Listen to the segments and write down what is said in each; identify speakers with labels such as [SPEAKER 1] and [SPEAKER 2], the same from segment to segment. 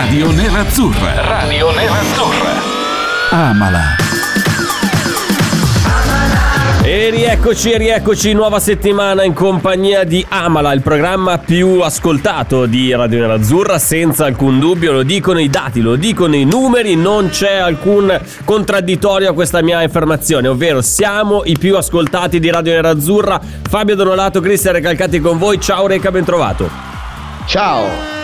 [SPEAKER 1] Radio Nerazzurra. Radio Nerazzurra. Amala.
[SPEAKER 2] E rieccoci, rieccoci, nuova settimana in compagnia di Amala, il programma più ascoltato di Radio Nerazzurra, senza alcun dubbio, lo dicono i dati, lo dicono i numeri, non c'è alcun contraddittorio a questa mia affermazione, ovvero siamo i più ascoltati di Radio Nerazzurra. Fabio Donolato, Cristian Recalcati con voi, ciao Reca, ben trovato.
[SPEAKER 3] Ciao.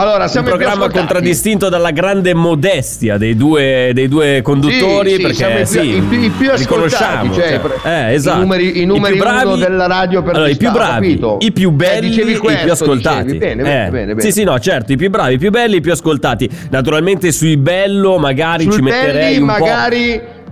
[SPEAKER 3] Allora,
[SPEAKER 2] Un
[SPEAKER 3] siamo i più
[SPEAKER 2] programma contraddistinto dalla grande modestia dei due, dei due conduttori,
[SPEAKER 3] Sì, sì,
[SPEAKER 2] perché
[SPEAKER 3] siamo i più-
[SPEAKER 2] sì,
[SPEAKER 3] i più- i
[SPEAKER 2] riconosciamo,
[SPEAKER 3] cioè,
[SPEAKER 2] eh, esatto.
[SPEAKER 3] i numeri- i numeri
[SPEAKER 2] più
[SPEAKER 3] uno della radio per
[SPEAKER 2] allora, i più bravi,
[SPEAKER 3] capito?
[SPEAKER 2] i più
[SPEAKER 3] Eh,
[SPEAKER 2] belli,
[SPEAKER 3] dicevi
[SPEAKER 2] e i
[SPEAKER 3] questo,
[SPEAKER 2] più ascoltati.
[SPEAKER 3] dicevi. Bene, bene,
[SPEAKER 2] Eh,
[SPEAKER 3] bene, bene.
[SPEAKER 2] Sì, sì, no, certo, i più bravi, i più belli, i più ascoltati. Naturalmente sui bello magari
[SPEAKER 3] Sui
[SPEAKER 2] ci metterei
[SPEAKER 3] belli,
[SPEAKER 2] un po'.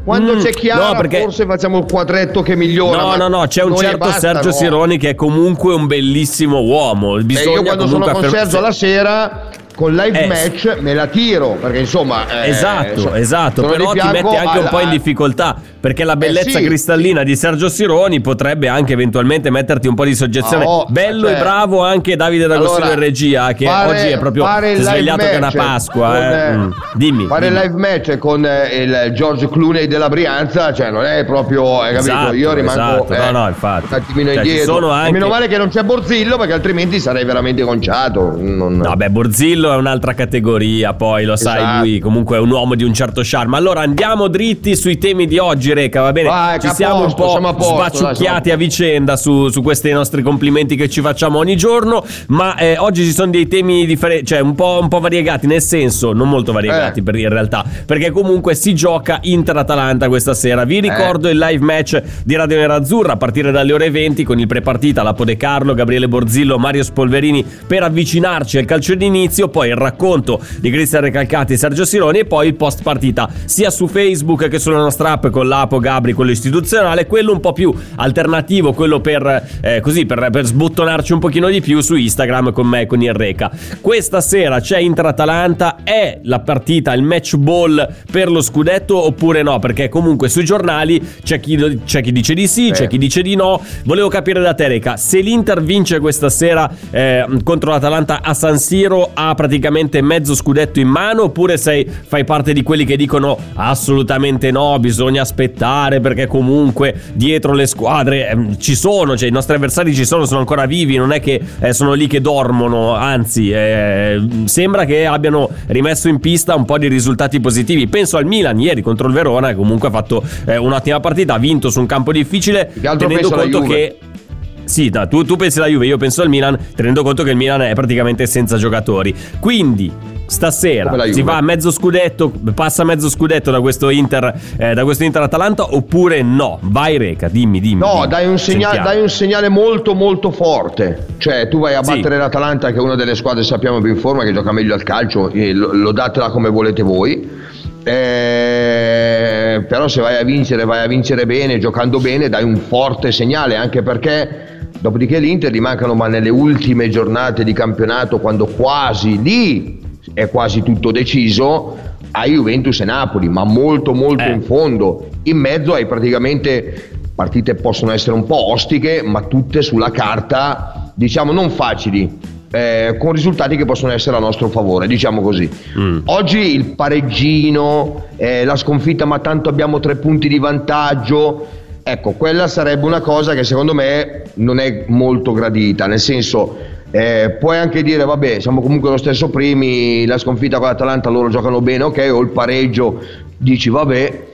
[SPEAKER 3] Quando
[SPEAKER 2] Mm,
[SPEAKER 3] c'è Chiara
[SPEAKER 2] no, perché-
[SPEAKER 3] forse facciamo il quadretto che migliora.
[SPEAKER 2] No, no, no, c'è un certo
[SPEAKER 3] basta,
[SPEAKER 2] Sergio
[SPEAKER 3] no.
[SPEAKER 2] Sironi che è comunque un bellissimo uomo.
[SPEAKER 3] E
[SPEAKER 2] Bisogna
[SPEAKER 3] io quando sono
[SPEAKER 2] comunque
[SPEAKER 3] con
[SPEAKER 2] afferm-
[SPEAKER 3] Sergio la sera con live
[SPEAKER 2] Eh,
[SPEAKER 3] match me la tiro perché insomma eh,
[SPEAKER 2] Esatto,
[SPEAKER 3] so-
[SPEAKER 2] esatto, però ti metti anche un po' in
[SPEAKER 3] alla-
[SPEAKER 2] difficoltà perché la bellezza
[SPEAKER 3] sì,
[SPEAKER 2] cristallina di Sergio Sironi potrebbe anche eventualmente metterti un po' di soggezione.
[SPEAKER 3] Ah, oh,
[SPEAKER 2] Bello
[SPEAKER 3] cioè-
[SPEAKER 2] e bravo anche Davide D'Agostino
[SPEAKER 3] Allora,
[SPEAKER 2] in regia che
[SPEAKER 3] fare-
[SPEAKER 2] oggi è proprio si è svegliato che è una Pasqua.
[SPEAKER 3] con,
[SPEAKER 2] eh.
[SPEAKER 3] eh,
[SPEAKER 2] Mm. Dimmi.
[SPEAKER 3] Fare
[SPEAKER 2] dimmi.
[SPEAKER 3] live match con eh, il George Clooney della Brianza, cioè non è proprio, hai capito?
[SPEAKER 2] Esatto,
[SPEAKER 3] Io rimango
[SPEAKER 2] esatto.
[SPEAKER 3] eh,
[SPEAKER 2] No, no, infatti.
[SPEAKER 3] un attimino
[SPEAKER 2] Cioè, ci
[SPEAKER 3] indietro.
[SPEAKER 2] anche-
[SPEAKER 3] Meno male che non c'è Borzillo perché altrimenti sarei veramente conciato. Non-
[SPEAKER 2] No, beh, Borzillo è un'altra categoria, poi lo sai,
[SPEAKER 3] Esatto.
[SPEAKER 2] lui comunque è un uomo di un certo charme. Allora andiamo dritti sui temi di oggi, Reca, va bene?
[SPEAKER 3] Vai,
[SPEAKER 2] ci siamo
[SPEAKER 3] posto,
[SPEAKER 2] un po'
[SPEAKER 3] posto, dai,
[SPEAKER 2] sbacciucchiati
[SPEAKER 3] siamo a
[SPEAKER 2] vicenda su, su questi nostri complimenti che ci facciamo ogni giorno, ma eh, oggi ci sono dei temi differenti, cioè un po', un po' variegati, nel senso, non molto variegati
[SPEAKER 3] Eh.
[SPEAKER 2] per in realtà, perché comunque si gioca Inter-Atalanta questa sera. Vi ricordo il live match di Radio Nerazzurra a partire dalle ore 20 con il prepartita Lapo De Carlo, Gabriele Borzillo, Mario Spolverini per avvicinarci al calcio d'inizio, poi il racconto di Cristian Recalcati e Sergio Sironi e poi il post partita sia su Facebook che sulla nostra app con l'Apo Gabri, quello istituzionale, quello un po' più alternativo, quello per, eh, così, per, per sbottonarci un pochino di più su Instagram con me e con il Reca. Questa sera c'è Inter-Atalanta, è la partita, il match ball per lo scudetto oppure no? Perché comunque sui giornali c'è chi, c'è chi dice di sì, c'è chi dice di no. Volevo capire da te Reca, se l'Inter vince questa sera eh, contro l'Atalanta a San Siro ha praticamente mezzo scudetto in mano oppure sei, fai parte di quelli che dicono assolutamente no, bisogna aspettare perché comunque dietro le squadre ehm, ci sono, cioè i nostri avversari ci sono, sono ancora vivi, non è che eh, sono lì che dormono, anzi eh, sembra che abbiano rimesso in pista un po' di risultati positivi. Penso al Milan ieri contro il Verona che comunque ha fatto eh, un'ottima partita, ha vinto su un campo difficile, tenendo conto che sì, no, tu, tu pensi alla Juve, io penso al Milan, tenendo conto che il Milan è praticamente senza giocatori. Quindi, stasera si va a mezzo scudetto, passa mezzo scudetto da questo Inter, eh, da questo Inter Atalanta, oppure no? Vai Reca, dimmi, dimmi.
[SPEAKER 3] No,
[SPEAKER 2] dimmi.
[SPEAKER 3] dai un, segnale, dai un segnale molto molto forte. Cioè, tu vai a
[SPEAKER 2] Sì.
[SPEAKER 3] battere l'Atalanta, che è una delle squadre sappiamo più in forma, che gioca meglio al calcio, lo, lo datela come volete voi. Eh, però se vai a vincere, vai a vincere bene, giocando bene, dai un forte segnale, anche perché dopodiché l'Inter gli mancano, ma nelle ultime giornate di campionato, quando quasi lì è quasi tutto deciso, a Juventus e Napoli, ma molto molto
[SPEAKER 2] Eh.
[SPEAKER 3] in fondo. In mezzo hai praticamente partite possono essere un po' ostiche, ma tutte sulla carta, diciamo non facili. eh, con risultati che possono essere a nostro favore, diciamo così.
[SPEAKER 2] Mm.
[SPEAKER 3] Oggi il pareggino, eh, la sconfitta, ma tanto abbiamo tre punti di vantaggio. Ecco, quella sarebbe una cosa che secondo me non è molto gradita, nel senso eh, puoi anche dire vabbè siamo comunque lo stesso primi, la sconfitta con l'Atalanta loro giocano bene, ok, o il pareggio dici vabbè,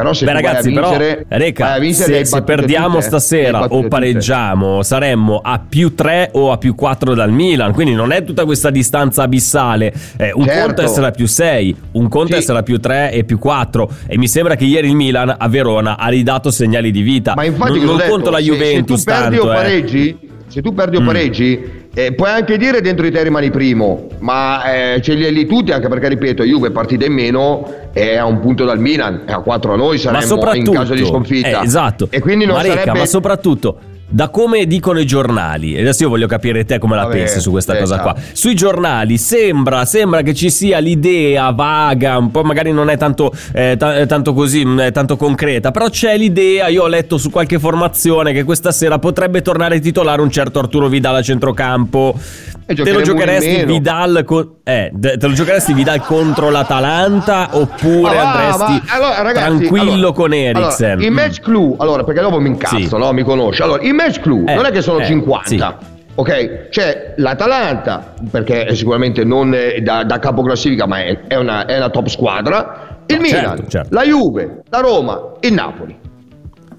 [SPEAKER 3] però se
[SPEAKER 2] Beh ragazzi,
[SPEAKER 3] vai a vincere,
[SPEAKER 2] però, Reca,
[SPEAKER 3] vai a vincere,
[SPEAKER 2] se, se perdiamo
[SPEAKER 3] tutte, eh.
[SPEAKER 2] stasera o
[SPEAKER 3] tutte.
[SPEAKER 2] pareggiamo, saremmo a più 3 o a più 4 dal Milan. Quindi non è tutta questa distanza abissale. Eh, un
[SPEAKER 3] Certo.
[SPEAKER 2] conto essere a più 6, un conto
[SPEAKER 3] Sì.
[SPEAKER 2] essere a più 3 e più 4. E mi sembra che ieri il Milan a Verona ha ridato segnali di vita.
[SPEAKER 3] Ma infatti
[SPEAKER 2] non, non
[SPEAKER 3] detto?
[SPEAKER 2] conto la
[SPEAKER 3] Se-
[SPEAKER 2] Juventus
[SPEAKER 3] se tu perdi
[SPEAKER 2] tanto.
[SPEAKER 3] o
[SPEAKER 2] eh.
[SPEAKER 3] pareggi, se tu perdi o
[SPEAKER 2] Mm.
[SPEAKER 3] pareggi eh, puoi anche dire dentro di te rimani primo, ma eh, ce li hai lì tutti, anche perché ripeto, Juve partita in meno è a un punto dal Milan, è a 4 a noi saremmo in caso di sconfitta.
[SPEAKER 2] Eh, esatto.
[SPEAKER 3] E quindi non
[SPEAKER 2] Marecca,
[SPEAKER 3] sarebbe...
[SPEAKER 2] ma soprattutto da come dicono i giornali, e adesso io voglio capire te come la
[SPEAKER 3] Vabbè,
[SPEAKER 2] pensi su questa
[SPEAKER 3] eh,
[SPEAKER 2] cosa qua. Sui giornali sembra, sembra che ci sia l'idea vaga, un po' magari non è tanto, eh, ta- eh, tanto così, è tanto concreta, però c'è l'idea, io ho letto su qualche formazione che questa sera potrebbe tornare titolare un certo Arturo Vidal a centrocampo. Te lo giocheresti. Vidal, co- eh, te lo giocheresti Vidal contro l'Atalanta oppure
[SPEAKER 3] va,
[SPEAKER 2] andresti
[SPEAKER 3] ma- allora, ragazzi,
[SPEAKER 2] tranquillo
[SPEAKER 3] allora-
[SPEAKER 2] con Eriksen?
[SPEAKER 3] allora, il match clue, allora, perché dopo mi incazzo,
[SPEAKER 2] Sì.
[SPEAKER 3] no? Mi conosci. Allora, il match clue
[SPEAKER 2] Eh,
[SPEAKER 3] non è che sono
[SPEAKER 2] eh,
[SPEAKER 3] 50.
[SPEAKER 2] sì.
[SPEAKER 3] Ok, c'è l'Atalanta, perché è sicuramente non è da, da capoclassifica, ma è, è una, è una top squadra. Il
[SPEAKER 2] No,
[SPEAKER 3] Milan,
[SPEAKER 2] certo, certo.
[SPEAKER 3] la Juve, la Roma, il Napoli.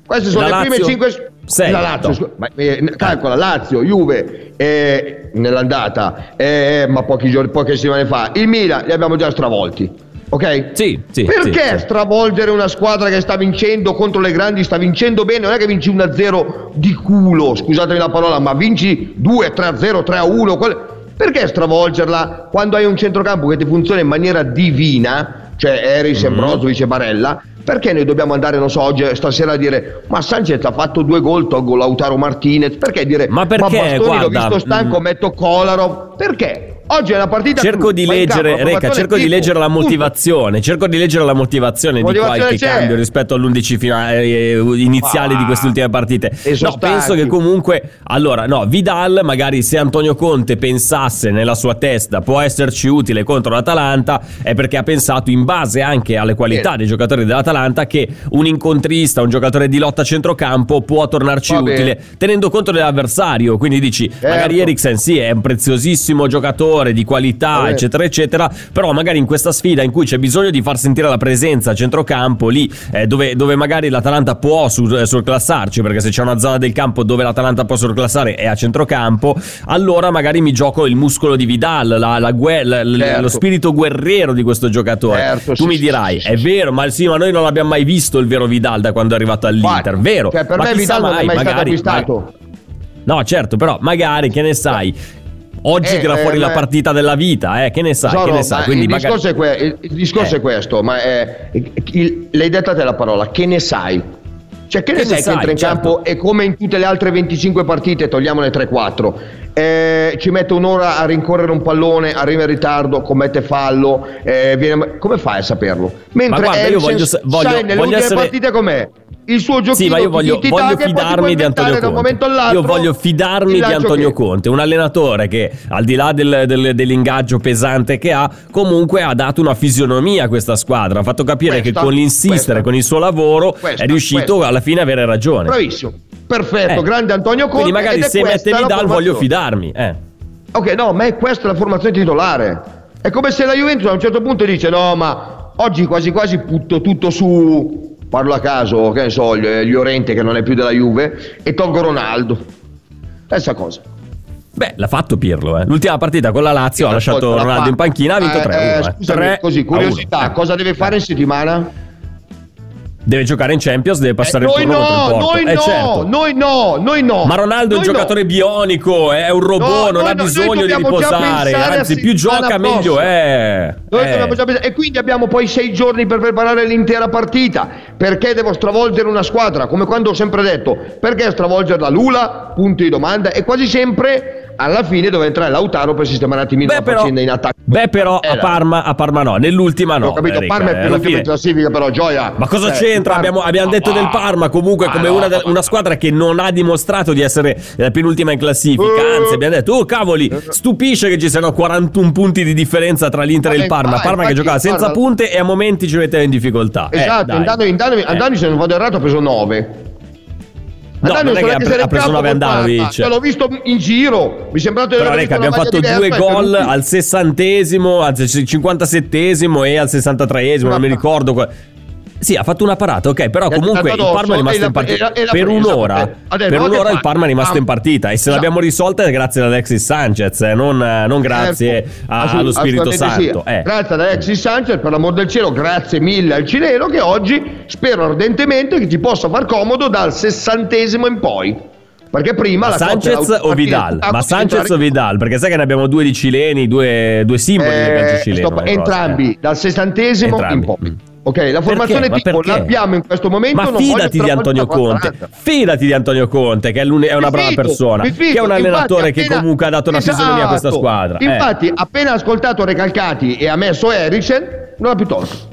[SPEAKER 3] Queste sono
[SPEAKER 2] La
[SPEAKER 3] le prime
[SPEAKER 2] Lazio?
[SPEAKER 3] 5
[SPEAKER 2] Sei,
[SPEAKER 3] La Lazio, scu- ma, eh, calcola Lazio, Juve eh, nell'andata, eh, ma pochi giorni, poche settimane fa. Il Milan li abbiamo già stravolti. Ok?
[SPEAKER 2] Sì, sì,
[SPEAKER 3] Perché
[SPEAKER 2] sì,
[SPEAKER 3] stravolgere una squadra che sta vincendo contro le grandi, sta vincendo bene, non è che vinci 1-0 di culo, scusatemi la parola, ma vinci 2, 3-0, 3-1. quel- Perché stravolgerla quando hai un centrocampo che ti funziona in maniera divina, cioè Eris,
[SPEAKER 2] Mhm.
[SPEAKER 3] Brozovic e Barella? Perché noi dobbiamo andare, non so, oggi, stasera a dire ma Sanchez ha fatto due gol, tolgo Lautaro Martinez, perché dire
[SPEAKER 2] Ma perché,
[SPEAKER 3] Bastoni l'ho
[SPEAKER 2] guarda,
[SPEAKER 3] visto stanco,
[SPEAKER 2] mm.
[SPEAKER 3] metto Kolarov, perché? Oggi è una partita
[SPEAKER 2] Cerco di leggere,
[SPEAKER 3] campo,
[SPEAKER 2] Reca, cerco di leggere la
[SPEAKER 3] punto.
[SPEAKER 2] motivazione. Cerco di leggere la motivazione,
[SPEAKER 3] Motivazione
[SPEAKER 2] di qualche
[SPEAKER 3] c'è.
[SPEAKER 2] cambio rispetto all'11 fina- eh, iniziali
[SPEAKER 3] Ah,
[SPEAKER 2] di queste ultime partite. No, penso che comunque. Allora, no, Vidal, magari se Antonio Conte pensasse nella sua testa può esserci utile contro l'Atalanta, è perché ha pensato in base anche alle qualità
[SPEAKER 3] Bene.
[SPEAKER 2] dei giocatori dell'Atalanta che un incontrista, un giocatore di lotta a centrocampo può tornarci
[SPEAKER 3] Va
[SPEAKER 2] utile
[SPEAKER 3] bene.
[SPEAKER 2] tenendo conto dell'avversario. Quindi dici, magari
[SPEAKER 3] Certo.
[SPEAKER 2] Eriksen sì, è un preziosissimo giocatore di qualità,
[SPEAKER 3] Vabbè.
[SPEAKER 2] eccetera, eccetera. Però magari in questa sfida in cui c'è bisogno di far sentire la presenza a centrocampo, lì eh, dove, dove magari l'Atalanta può sur- eh, surclassarci, perché se c'è una zona del campo dove l'Atalanta può surclassare è a centrocampo, allora magari mi gioco il muscolo di Vidal, la- la la-
[SPEAKER 3] Certo.
[SPEAKER 2] lo spirito guerriero di questo giocatore.
[SPEAKER 3] Certo,
[SPEAKER 2] tu
[SPEAKER 3] sì,
[SPEAKER 2] mi
[SPEAKER 3] sì,
[SPEAKER 2] dirai,
[SPEAKER 3] sì,
[SPEAKER 2] è vero, ma sì, ma noi non abbiamo mai visto il vero Vidal da quando è arrivato all'Inter,
[SPEAKER 3] Guarda,
[SPEAKER 2] vero?
[SPEAKER 3] Cioè, per
[SPEAKER 2] ma
[SPEAKER 3] me Vidal non è mai stato
[SPEAKER 2] magari-
[SPEAKER 3] acquistato.
[SPEAKER 2] No, certo, però magari che ne sai. Oggi
[SPEAKER 3] Eh,
[SPEAKER 2] tira fuori
[SPEAKER 3] eh,
[SPEAKER 2] la
[SPEAKER 3] ma-
[SPEAKER 2] partita della vita, eh, che ne sai,
[SPEAKER 3] Tesoro,
[SPEAKER 2] che ne sai.
[SPEAKER 3] ma
[SPEAKER 2] Quindi
[SPEAKER 3] il,
[SPEAKER 2] magari...
[SPEAKER 3] discorso è que- il- il discorso
[SPEAKER 2] Eh.
[SPEAKER 3] è questo, ma è, il- l'hai detta te la parola, che ne sai? Cioè, che,
[SPEAKER 2] Che
[SPEAKER 3] ne
[SPEAKER 2] ne
[SPEAKER 3] sai che
[SPEAKER 2] sai,
[SPEAKER 3] entra in
[SPEAKER 2] certo.
[SPEAKER 3] campo e come in tutte le altre 25 partite, togliamone 3-4, eh, ci mette un'ora a rincorrere un pallone, arriva in ritardo, commette fallo, eh, viene- come fai a saperlo? Mentre
[SPEAKER 2] guarda, io
[SPEAKER 3] Eriksen
[SPEAKER 2] voglio voglio-
[SPEAKER 3] sai nelle
[SPEAKER 2] voglio
[SPEAKER 3] ultime
[SPEAKER 2] essere-
[SPEAKER 3] partite com'è? Il suo giochino
[SPEAKER 2] Sì, ma io voglio,
[SPEAKER 3] ti-
[SPEAKER 2] voglio fidarmi di Antonio Conte. Io voglio fidarmi di Antonio Conte, un allenatore che al di là del- del- dell'ingaggio pesante che ha, comunque ha dato una fisionomia a questa squadra. Ha fatto capire
[SPEAKER 3] Questa,
[SPEAKER 2] che con l'insistere,
[SPEAKER 3] questa.
[SPEAKER 2] con il suo lavoro,
[SPEAKER 3] Questa,
[SPEAKER 2] è riuscito alla fine a avere ragione.
[SPEAKER 3] Bravissimo, perfetto,
[SPEAKER 2] Eh.
[SPEAKER 3] grande Antonio Conte.
[SPEAKER 2] Quindi magari se mette Vidal voglio fidarmi. Eh.
[SPEAKER 3] Ok, no, ma è questa la formazione titolare. È come se la Juventus a un certo punto dice: No, ma oggi quasi quasi butto tutto su. Parlo a caso, che ne so, gli gli Orente che non è più della Juve, e tolgo Ronaldo. Stessa cosa.
[SPEAKER 2] Beh, l'ha fatto Pirlo. Eh. L'ultima partita con la Lazio ha lasciato
[SPEAKER 3] la
[SPEAKER 2] Ronaldo
[SPEAKER 3] fa-
[SPEAKER 2] in panchina, ha vinto
[SPEAKER 3] Eh,
[SPEAKER 2] 3
[SPEAKER 3] eh,
[SPEAKER 2] 1
[SPEAKER 3] scusami, così, curiosità, cosa deve fare in settimana?
[SPEAKER 2] Deve giocare in Champions, deve passare
[SPEAKER 3] Eh,
[SPEAKER 2] il
[SPEAKER 3] noi
[SPEAKER 2] turno contro il
[SPEAKER 3] no,
[SPEAKER 2] Porto.
[SPEAKER 3] noi
[SPEAKER 2] Eh,
[SPEAKER 3] no,
[SPEAKER 2] certo.
[SPEAKER 3] noi no, noi no.
[SPEAKER 2] Ma Ronaldo è un
[SPEAKER 3] Noi no.
[SPEAKER 2] giocatore bionico, è un robot,
[SPEAKER 3] No,
[SPEAKER 2] non
[SPEAKER 3] noi
[SPEAKER 2] ha
[SPEAKER 3] no, noi
[SPEAKER 2] bisogno di riposare. Anzi, più gioca, meglio è.
[SPEAKER 3] Noi
[SPEAKER 2] Eh.
[SPEAKER 3] E quindi abbiamo poi sei giorni per preparare l'intera partita. Perché devo stravolgere una squadra? Come quando ho sempre detto, perché stravolgerla Lula? Punto di domanda. E quasi sempre alla fine dove entrare Lautaro per sistemare un attimino
[SPEAKER 2] Beh,
[SPEAKER 3] la
[SPEAKER 2] però,
[SPEAKER 3] faccenda in attacco.
[SPEAKER 2] beh, però
[SPEAKER 3] Eh,
[SPEAKER 2] a
[SPEAKER 3] dai.
[SPEAKER 2] Parma, a Parma no, nell'ultima no.
[SPEAKER 3] Ho capito,
[SPEAKER 2] Enrica,
[SPEAKER 3] Parma è
[SPEAKER 2] eh,
[SPEAKER 3] più
[SPEAKER 2] fine-
[SPEAKER 3] in classifica, però gioia.
[SPEAKER 2] Ma cosa
[SPEAKER 3] Eh,
[SPEAKER 2] c'entra?
[SPEAKER 3] Parma-
[SPEAKER 2] Abbiamo, abbiamo detto
[SPEAKER 3] Ma
[SPEAKER 2] del. Parma comunque
[SPEAKER 3] Ma
[SPEAKER 2] come una,
[SPEAKER 3] ma-
[SPEAKER 2] una squadra che non ha dimostrato di essere la penultima in classifica.
[SPEAKER 3] Eh.
[SPEAKER 2] Anzi, abbiamo detto, oh cavoli, stupisce che ci siano 41 punti di differenza tra l'Inter e il Parma.
[SPEAKER 3] infatti,
[SPEAKER 2] Parma che giocava senza punte e a momenti ci metteva in difficoltà. Eh,
[SPEAKER 3] Esatto,
[SPEAKER 2] dai.
[SPEAKER 3] andando, andando,
[SPEAKER 2] Eh.
[SPEAKER 3] andando, se non vado errato ha preso 9.
[SPEAKER 2] No, non è che ha pre- ha preso 9 Andanovic.
[SPEAKER 3] Cioè, l'ho visto in giro, mi
[SPEAKER 2] Reca,
[SPEAKER 3] visto
[SPEAKER 2] abbiamo fatto due gol al sessantesimo, anzi al cinquantasettesimo e al sessantatreesimo, non mi ricordo. Sì, ha fatto una parata, ok, però comunque il Parma è rimasto in partita.
[SPEAKER 3] l'ha
[SPEAKER 2] Per un'ora, per un'ora il? Parma è rimasto
[SPEAKER 3] Ah,
[SPEAKER 2] in partita e se l'abbiamo risolta è grazie ad Alexis Sanchez, eh, non, non grazie
[SPEAKER 3] Certo,
[SPEAKER 2] a-
[SPEAKER 3] assolut-
[SPEAKER 2] allo Spirito Santo.
[SPEAKER 3] sì.
[SPEAKER 2] eh.
[SPEAKER 3] Grazie ad Alexis Sanchez, per l'amor del cielo, grazie mille al cileno che oggi spero ardentemente che ti possa far comodo dal sessantesimo in poi. Perché prima
[SPEAKER 2] Ma
[SPEAKER 3] la
[SPEAKER 2] Sanchez o Vidal? Ma Sanchez o Vidal? Perché sai che ne abbiamo due di cileni, due, due simboli del calcio
[SPEAKER 3] Eh,
[SPEAKER 2] cileno.
[SPEAKER 3] stop-
[SPEAKER 2] roster,
[SPEAKER 3] entrambi
[SPEAKER 2] eh.
[SPEAKER 3] dal sessantesimo
[SPEAKER 2] Entrambi.
[SPEAKER 3] in poi. Ok, la formazione
[SPEAKER 2] Ma
[SPEAKER 3] tipo
[SPEAKER 2] perché?
[SPEAKER 3] l'abbiamo in questo momento.
[SPEAKER 2] Ma fidati di Antonio Conte,
[SPEAKER 3] 40.
[SPEAKER 2] fidati di Antonio Conte, che è, è una brava
[SPEAKER 3] fido,
[SPEAKER 2] persona,
[SPEAKER 3] fido.
[SPEAKER 2] che è un allenatore
[SPEAKER 3] Infatti,
[SPEAKER 2] che
[SPEAKER 3] appena-
[SPEAKER 2] comunque ha dato una fisionomia a questa
[SPEAKER 3] Esatto.
[SPEAKER 2] squadra. Eh.
[SPEAKER 3] Infatti, appena ascoltato Recalcati e ha messo Eriksen, non ha più torto.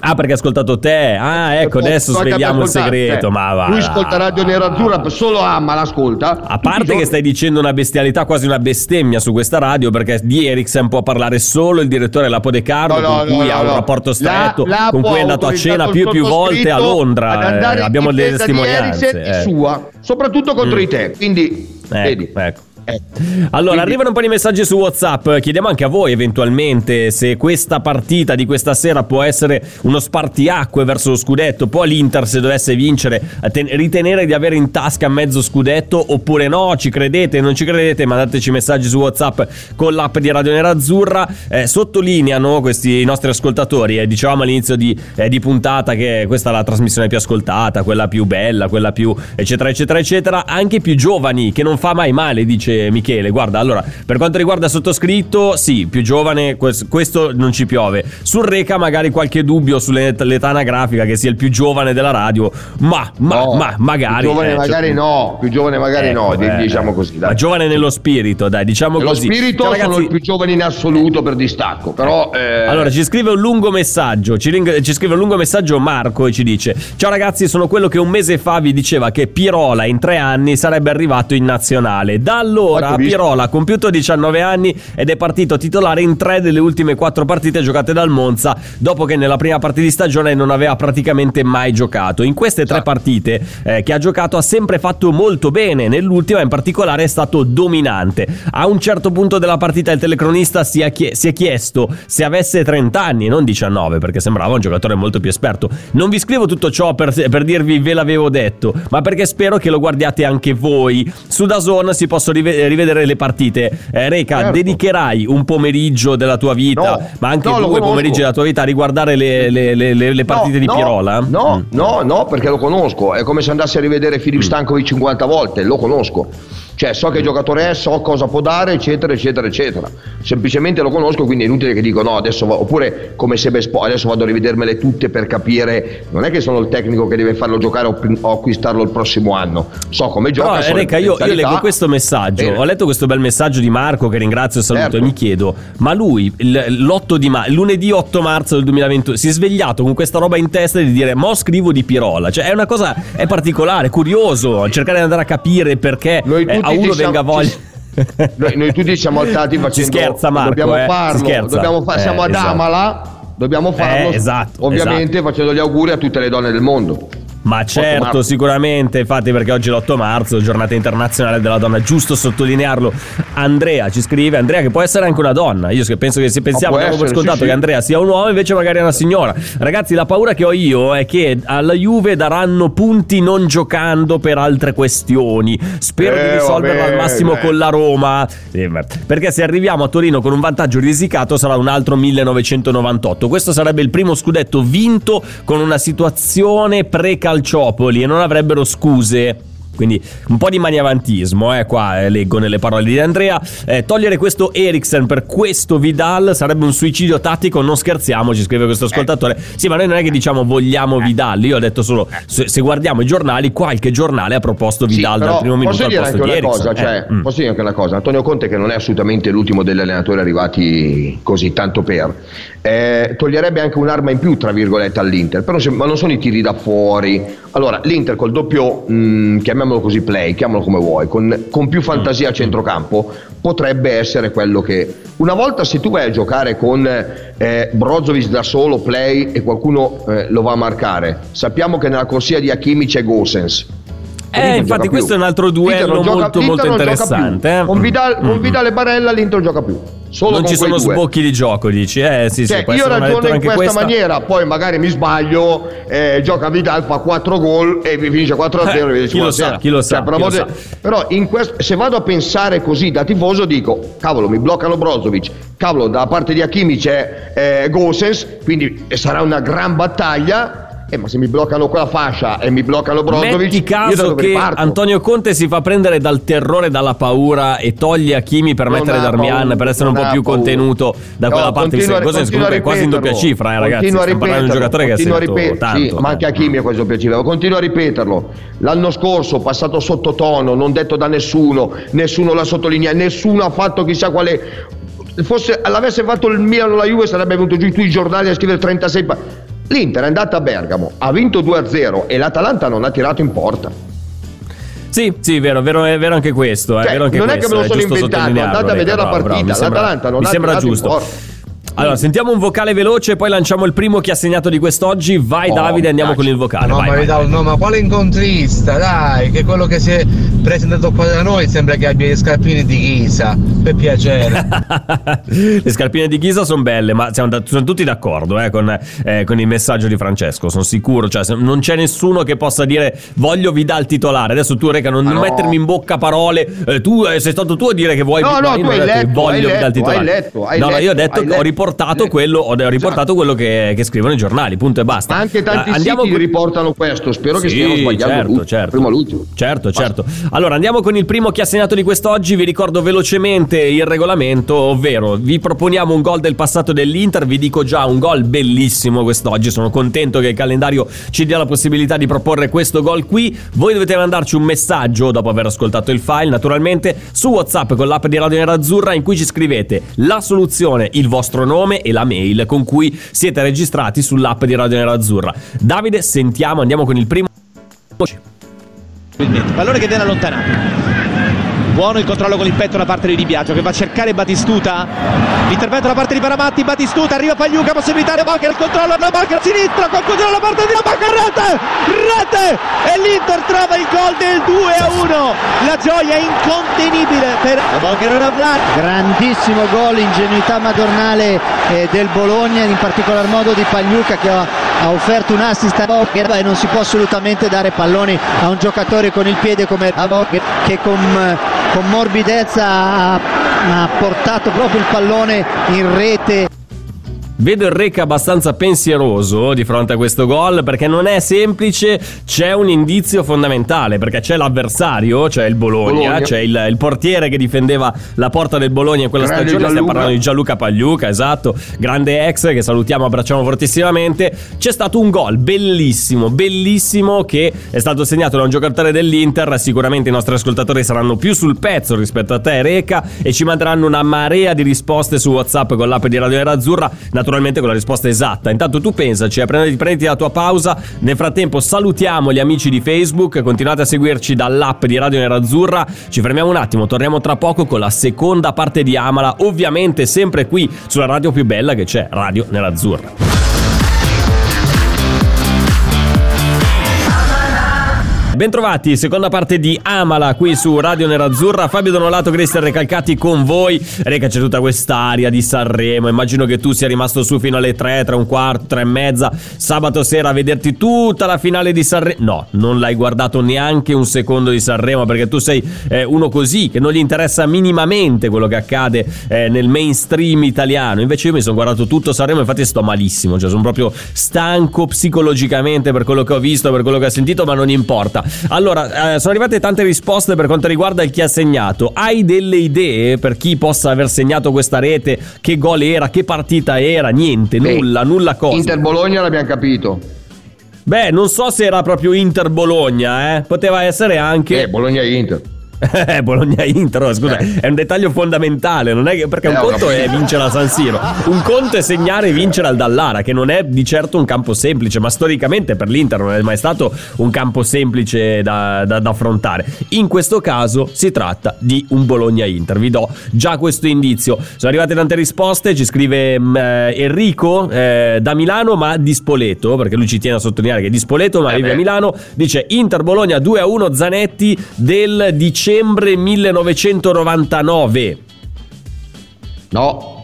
[SPEAKER 2] Ah, perché ha ascoltato te. Ah, ecco,
[SPEAKER 3] Poi-
[SPEAKER 2] adesso sveliamo il segreto.
[SPEAKER 3] cioè,
[SPEAKER 2] ma va.
[SPEAKER 3] Lui ascolta Radio Nerazzurra, solo ama l'ascolta.
[SPEAKER 2] A parte che stai dicendo una bestialità, quasi una bestemmia su questa radio, perché di Eriksen può parlare solo il direttore Lapo De Carlo,
[SPEAKER 3] No, no,
[SPEAKER 2] con cui
[SPEAKER 3] no,
[SPEAKER 2] ha un rapporto stretto,
[SPEAKER 3] La-
[SPEAKER 2] con cui è andato a cena più e più volte a Londra. eh, abbiamo delle testimonianze. Eh.
[SPEAKER 3] sua, soprattutto contro
[SPEAKER 2] Mm.
[SPEAKER 3] di te. Quindi, vedi.
[SPEAKER 2] Ecco, ecco.
[SPEAKER 3] Ecco.
[SPEAKER 2] Allora,
[SPEAKER 3] Quindi-
[SPEAKER 2] arrivano un po' di messaggi su WhatsApp. Chiediamo anche a voi, eventualmente, se questa partita di questa sera può essere uno spartiacque verso lo scudetto. Può l'Inter, se dovesse vincere, ten- ritenere di avere in tasca mezzo scudetto oppure no? Ci credete? Non ci credete? Mandateci messaggi su WhatsApp con l'app di Radio Nerazzurra. Eh, sottolineano questi nostri ascoltatori. eh, dicevamo all'inizio di, eh, di puntata che questa è la trasmissione più ascoltata, quella più bella, quella più eccetera, eccetera, eccetera. Anche più giovani, che non fa mai male, dice Michele. Guarda, allora, per quanto riguarda sottoscritto, sì, più giovane, quest- questo non ci piove. Sul Reca, magari qualche dubbio sull'età anagrafica, che sia il più giovane della radio, ma, ma,
[SPEAKER 3] No,
[SPEAKER 2] ma magari.
[SPEAKER 3] Più giovane
[SPEAKER 2] eh,
[SPEAKER 3] magari
[SPEAKER 2] cioè-
[SPEAKER 3] no, più giovane magari no,
[SPEAKER 2] Ecco,
[SPEAKER 3] di-
[SPEAKER 2] eh,
[SPEAKER 3] diciamo
[SPEAKER 2] eh.
[SPEAKER 3] così. Dai.
[SPEAKER 2] Ma giovane nello spirito, dai, diciamo
[SPEAKER 3] Nello
[SPEAKER 2] così.
[SPEAKER 3] spirito
[SPEAKER 2] Ciao,
[SPEAKER 3] sono
[SPEAKER 2] ragazzi.
[SPEAKER 3] il più giovane in assoluto per distacco, però... eh,
[SPEAKER 2] Allora, ci scrive un lungo messaggio. Ci, ring- ci scrive un lungo messaggio Marco e ci dice: Ciao ragazzi, sono quello che un mese fa vi diceva che Pirola in tre anni sarebbe arrivato in nazionale. Da allora
[SPEAKER 3] Ecco, visto.
[SPEAKER 2] Pirola ha compiuto 19 anni ed è partito titolare in tre delle ultime quattro partite giocate dal Monza, dopo che nella prima parte di stagione non aveva praticamente mai giocato. In queste tre
[SPEAKER 3] Sì.
[SPEAKER 2] partite eh, che ha giocato ha sempre fatto molto bene. Nell'ultima, in particolare, è stato dominante. A un certo punto della partita, il telecronista si è, chie- si è chiesto se avesse 30 anni, non 19, perché sembrava un giocatore molto più esperto. Non vi scrivo tutto ciò per, per dirvi ve l'avevo detto, ma perché spero che lo guardiate anche voi. Su Dazon si possono rive- rivedere le partite. Eh, Reca,
[SPEAKER 3] Certo.
[SPEAKER 2] dedicherai un pomeriggio della tua vita,
[SPEAKER 3] No,
[SPEAKER 2] ma anche
[SPEAKER 3] no,
[SPEAKER 2] due pomeriggi della tua vita a riguardare le, le- le- le- partite di
[SPEAKER 3] no,
[SPEAKER 2] Pirola?
[SPEAKER 3] No,
[SPEAKER 2] Mm.
[SPEAKER 3] no, no, perché lo conosco. È come se andassi a rivedere Filip Stankovic 50 volte, lo conosco. Cioè, so che giocatore è, so cosa può dare, eccetera, eccetera, eccetera. Semplicemente lo conosco, quindi è inutile che dico no, adesso va- oppure come se Bespo, adesso vado a rivedermele tutte per capire. Non è che sono il tecnico che deve farlo giocare o, o acquistarlo il prossimo anno. So come gioca.
[SPEAKER 2] Però
[SPEAKER 3] so
[SPEAKER 2] Reca, io, io leggo questo messaggio.
[SPEAKER 3] Bene.
[SPEAKER 2] Ho letto questo bel messaggio di Marco che ringrazio e saluto
[SPEAKER 3] Certo.
[SPEAKER 2] e mi chiedo: ma lui il- l'8 di ma- lunedì 8 marzo del 2021 si è svegliato con questa roba in testa di dire mo scrivo di Pirola? Cioè è una cosa è particolare, curioso, cercare di andare a capire perché
[SPEAKER 3] Noi tutti
[SPEAKER 2] a
[SPEAKER 3] ci
[SPEAKER 2] uno
[SPEAKER 3] siamo-
[SPEAKER 2] venga voglia.
[SPEAKER 3] ci- Noi, noi tutti siamo alzati facendo.
[SPEAKER 2] scherza, Marco,
[SPEAKER 3] Dobbiamo
[SPEAKER 2] eh,
[SPEAKER 3] farlo. Dobbiamo fa-
[SPEAKER 2] Eh,
[SPEAKER 3] siamo ad
[SPEAKER 2] esatto.
[SPEAKER 3] Amala. Dobbiamo farlo.
[SPEAKER 2] Eh, esatto,
[SPEAKER 3] Ovviamente facendo gli auguri a tutte le donne del mondo.
[SPEAKER 2] Ma certo, sicuramente, infatti perché oggi è l'8 marzo, giornata internazionale della donna, giusto sottolinearlo. Andrea ci scrive, Andrea che può essere anche una donna, io penso che se pensiamo, abbiamo per scontato
[SPEAKER 3] sì,
[SPEAKER 2] che. Andrea sia un uomo, invece magari è una signora. Ragazzi, la paura che ho io è che alla Juve daranno punti non giocando per altre questioni. Spero di
[SPEAKER 3] Eh,
[SPEAKER 2] risolverla
[SPEAKER 3] vabbè,
[SPEAKER 2] al massimo
[SPEAKER 3] dai.
[SPEAKER 2] con la Roma. Ma- Perché se arriviamo a Torino con un vantaggio risicato sarà un altro 1998. Questo sarebbe il primo scudetto vinto con una situazione pre-calciopoli e non avrebbero scuse. Quindi un po' di maniavantismo, eh, qua eh, leggo nelle parole di Andrea. Eh, togliere questo Eriksen per questo Vidal sarebbe un suicidio tattico, non scherziamo, ci scrive questo ascoltatore. Sì, ma noi non è che diciamo vogliamo Vidal, io ho detto solo, se, se guardiamo i giornali, qualche giornale ha proposto
[SPEAKER 3] Sì,
[SPEAKER 2] Vidal
[SPEAKER 3] però
[SPEAKER 2] dal primo minuto
[SPEAKER 3] posso
[SPEAKER 2] al
[SPEAKER 3] dire
[SPEAKER 2] posto
[SPEAKER 3] anche
[SPEAKER 2] di
[SPEAKER 3] una cosa, cioè,
[SPEAKER 2] Eh, mm.
[SPEAKER 3] posso dire anche una cosa, Antonio Conte che non è assolutamente l'ultimo degli allenatori arrivati così tanto per, eh, toglierebbe anche un'arma in più tra virgolette all'Inter, però ma non sono i tiri da fuori. Allora, l'Inter col doppio, mh, chiamiamolo così play, chiamalo come vuoi, con, con più fantasia a centrocampo, potrebbe essere quello che... Una volta se tu vai a giocare con eh, Brozovic da solo play e qualcuno eh, lo va a marcare, sappiamo che nella corsia di Hakimi c'è Gosens.
[SPEAKER 2] Eh, infatti questo
[SPEAKER 3] più.
[SPEAKER 2] è un altro duello molto,
[SPEAKER 3] l'Inter
[SPEAKER 2] molto
[SPEAKER 3] gioca
[SPEAKER 2] interessante.
[SPEAKER 3] più.
[SPEAKER 2] eh.
[SPEAKER 3] Con Vidal, con
[SPEAKER 2] Mm.
[SPEAKER 3] Vidal e Barella l'Inter gioca più. Solo
[SPEAKER 2] non ci sono
[SPEAKER 3] due.
[SPEAKER 2] sbocchi di gioco, dici? Eh, sì, sì,
[SPEAKER 3] Cioè,
[SPEAKER 2] può
[SPEAKER 3] io ragiono in questa,
[SPEAKER 2] questa.
[SPEAKER 3] maniera, poi magari mi sbaglio, eh, gioca Vidal, fa 4 gol e vi finisce 4 a 0
[SPEAKER 2] Eh, chi lo sa, chi lo sa,
[SPEAKER 3] Cioè, per
[SPEAKER 2] chi lo
[SPEAKER 3] di- Però in quest- se vado a pensare così da tifoso dico, cavolo, mi bloccano Brozovic, cavolo, da parte di Hakimi c'è eh, Gosens, quindi sarà una gran battaglia. Eh, ma se mi bloccano quella fascia e mi bloccano Brozovic,
[SPEAKER 2] Metti caso che
[SPEAKER 3] riparto?
[SPEAKER 2] Antonio Conte si fa prendere dal terrore, dalla paura e toglie Hakimi per
[SPEAKER 3] Non
[SPEAKER 2] mettere Darmian
[SPEAKER 3] paura,
[SPEAKER 2] per essere un po' più
[SPEAKER 3] paura.
[SPEAKER 2] contenuto da
[SPEAKER 3] No,
[SPEAKER 2] quella parte di
[SPEAKER 3] continua
[SPEAKER 2] comunque è quasi in doppia cifra, eh, ragazzi.
[SPEAKER 3] Continua a
[SPEAKER 2] Stiamo parlando di un giocatore che ha segnato
[SPEAKER 3] ripeterlo.
[SPEAKER 2] tanto.
[SPEAKER 3] Sì, ma anche. Hakimi è questo piacere. Continua a ripeterlo. L'anno scorso, passato sottotono, non detto da nessuno, nessuno l'ha sottolineato, nessuno ha fatto chissà quale. Fosse, l'avesse fatto il Milan o la Juve sarebbe venuto giù i giornali a scrivere 36 pa- L'Inter è andata a Bergamo, ha vinto 2-0 e l'Atalanta non ha tirato in porta.
[SPEAKER 2] Sì, sì, vero, vero, è vero anche questo. È
[SPEAKER 3] Cioè,
[SPEAKER 2] vero anche
[SPEAKER 3] non è che
[SPEAKER 2] questo,
[SPEAKER 3] me lo sono inventato, andate a vedere la
[SPEAKER 2] bravo, bravo,
[SPEAKER 3] partita,
[SPEAKER 2] mi sembra-
[SPEAKER 3] l'Atalanta non ha tirato in
[SPEAKER 2] giusto.
[SPEAKER 3] porta.
[SPEAKER 2] Allora, sentiamo un vocale veloce, poi lanciamo il primo che ha segnato di quest'oggi. Vai
[SPEAKER 3] Oh,
[SPEAKER 2] Davide, andiamo
[SPEAKER 3] piace.
[SPEAKER 2] con il vocale.
[SPEAKER 4] No,
[SPEAKER 2] vai,
[SPEAKER 4] ma,
[SPEAKER 2] vai.
[SPEAKER 4] Vidal, no, ma quale incontrista? Dai, che quello che si è presentato qua da noi sembra che abbia gli scarpini di ghisa. Per piacere.
[SPEAKER 2] Le scarpine di Ghisa sono belle, ma siamo, da- sono tutti d'accordo eh, con, eh, con il messaggio di Francesco, sono sicuro. Cioè, se- non c'è nessuno che possa dire voglio Vidal titolare. Adesso tu, Reca, non,
[SPEAKER 3] Ma
[SPEAKER 2] non
[SPEAKER 3] no.
[SPEAKER 2] mettermi in bocca parole. eh, tu eh, sei stato tu a dire che vuoi
[SPEAKER 3] No, no, tu hai
[SPEAKER 2] detto che
[SPEAKER 3] letto,
[SPEAKER 2] voglio
[SPEAKER 3] hai
[SPEAKER 2] Vidal
[SPEAKER 3] letto,
[SPEAKER 2] titolare.
[SPEAKER 3] hai letto, hai
[SPEAKER 2] no, no, io ho
[SPEAKER 3] letto,
[SPEAKER 2] detto che ho
[SPEAKER 3] letto.
[SPEAKER 2] riportato quello, ho riportato quello che, che scrivono i giornali, punto e basta.
[SPEAKER 3] Ma anche tanti
[SPEAKER 2] Eh, andiamo
[SPEAKER 3] siti
[SPEAKER 2] con-
[SPEAKER 3] riportano questo, spero che
[SPEAKER 2] Sì,
[SPEAKER 3] stiano sbagliando
[SPEAKER 2] certo, certo.
[SPEAKER 3] prima all'ultimo.
[SPEAKER 2] Certo,
[SPEAKER 3] Basta.
[SPEAKER 2] certo. Allora andiamo con il primo segnato di quest'oggi. Vi ricordo velocemente il regolamento, ovvero vi proponiamo un gol del passato dell'Inter. Vi dico già un gol bellissimo quest'oggi. Sono contento che il calendario ci dia la possibilità di proporre questo gol qui. Voi dovete mandarci un messaggio dopo aver ascoltato il file, naturalmente, su WhatsApp con l'app di Radio Nerazzurra in cui ci scrivete la soluzione, il vostro nome e la mail con cui siete registrati sull'app di Radio Nerazzurra. Davide, sentiamo, andiamo con il primo.
[SPEAKER 5] Pallone che viene allontanato. Buono il controllo con il petto da parte di Di Biagio che va a cercare Batistuta. L'intervento da parte di Paramatti. Batistuta arriva Pagliuca, possibilità di Bacca, il controllo da Bacca a sinistra, conclusione alla parte di Bacca, rete! Rete! E l'Inter trova il gol del 2 a 1. La gioia è incontenibile per
[SPEAKER 6] Grandissimo gol, ingenuità madornale eh, del Bologna, in particolar modo di Pagliuca che ha, ha offerto un assist a Bocca e non si può assolutamente dare palloni a un giocatore con il piede come Bocca che con, eh, con morbidezza ha, ha portato proprio il pallone in rete.
[SPEAKER 2] Vedo il Reca abbastanza pensieroso di fronte a questo gol perché non è semplice, c'è un indizio fondamentale perché c'è l'avversario, cioè il Bologna,
[SPEAKER 3] Bologna.
[SPEAKER 2] c'è il, il portiere che difendeva la porta del Bologna in quella
[SPEAKER 3] Grande
[SPEAKER 2] stagione, stiamo
[SPEAKER 3] Gianluca.
[SPEAKER 2] parlando di Gianluca Pagliuca, esatto, grande ex che salutiamo, abbracciamo fortissimamente. C'è stato un gol bellissimo, bellissimo che è stato segnato da un giocatore dell'Inter, sicuramente i nostri ascoltatori saranno più sul pezzo rispetto a te Reca e ci manderanno una marea di risposte su WhatsApp con l'app di Radio Nerazzurra, naturalmente con la risposta esatta. Intanto tu pensaci, eh, prenditi, prenditi la tua pausa. Nel frattempo salutiamo gli amici di Facebook, continuate a seguirci dall'app di Radio Nerazzurra. Ci fermiamo un attimo, torniamo tra poco con la seconda parte di Amala, ovviamente sempre qui sulla radio più bella che c'è, Radio Nerazzurra. Bentrovati, seconda parte di Amala qui su Radio Nerazzurra. Fabio Donolato, Cristian Recalcati con voi. Reca, c'è tutta quest'aria di Sanremo. Immagino che tu sia rimasto su fino alle 3, 3 un quarto, 3 e mezza. Sabato sera a vederti tutta la finale di Sanremo. No, non l'hai guardato neanche un secondo di Sanremo perché tu sei eh, uno così che non gli interessa minimamente quello che accade eh, nel mainstream italiano. Invece io mi sono guardato tutto Sanremo, infatti sto malissimo. Cioè, sono proprio stanco psicologicamente per quello che ho visto, per quello che ho sentito, ma non importa. Allora, eh, sono arrivate tante risposte per quanto riguarda il chi ha segnato. Hai delle idee per chi possa aver segnato questa rete? Che gol era? Che partita era? Niente,
[SPEAKER 3] Beh,
[SPEAKER 2] nulla, nulla cosa.
[SPEAKER 3] Inter Bologna l'abbiamo capito.
[SPEAKER 2] Beh, non so se era proprio Inter Bologna, eh. Poteva essere anche
[SPEAKER 3] Eh, Bologna Inter.
[SPEAKER 2] Eh, Bologna Inter, scusa,
[SPEAKER 3] Eh.
[SPEAKER 2] è un dettaglio fondamentale, non è che, perché un
[SPEAKER 3] Eh, ho
[SPEAKER 2] conto è vincere a San Siro, un conto è segnare e vincere al Dallara, che non è di certo un campo semplice, ma storicamente per l'Inter non è mai stato un campo semplice da, da- da affrontare. In questo caso si tratta di un Bologna Inter, vi do già questo indizio. Sono arrivate tante risposte, ci scrive mm, eh, Enrico eh, da Milano, ma di Spoleto, perché lui ci tiene a sottolineare che è di Spoleto, ma
[SPEAKER 3] Eh
[SPEAKER 2] vive a Milano, dice Inter Bologna 2 a 1 Zanetti del dicembre 1999.
[SPEAKER 3] No.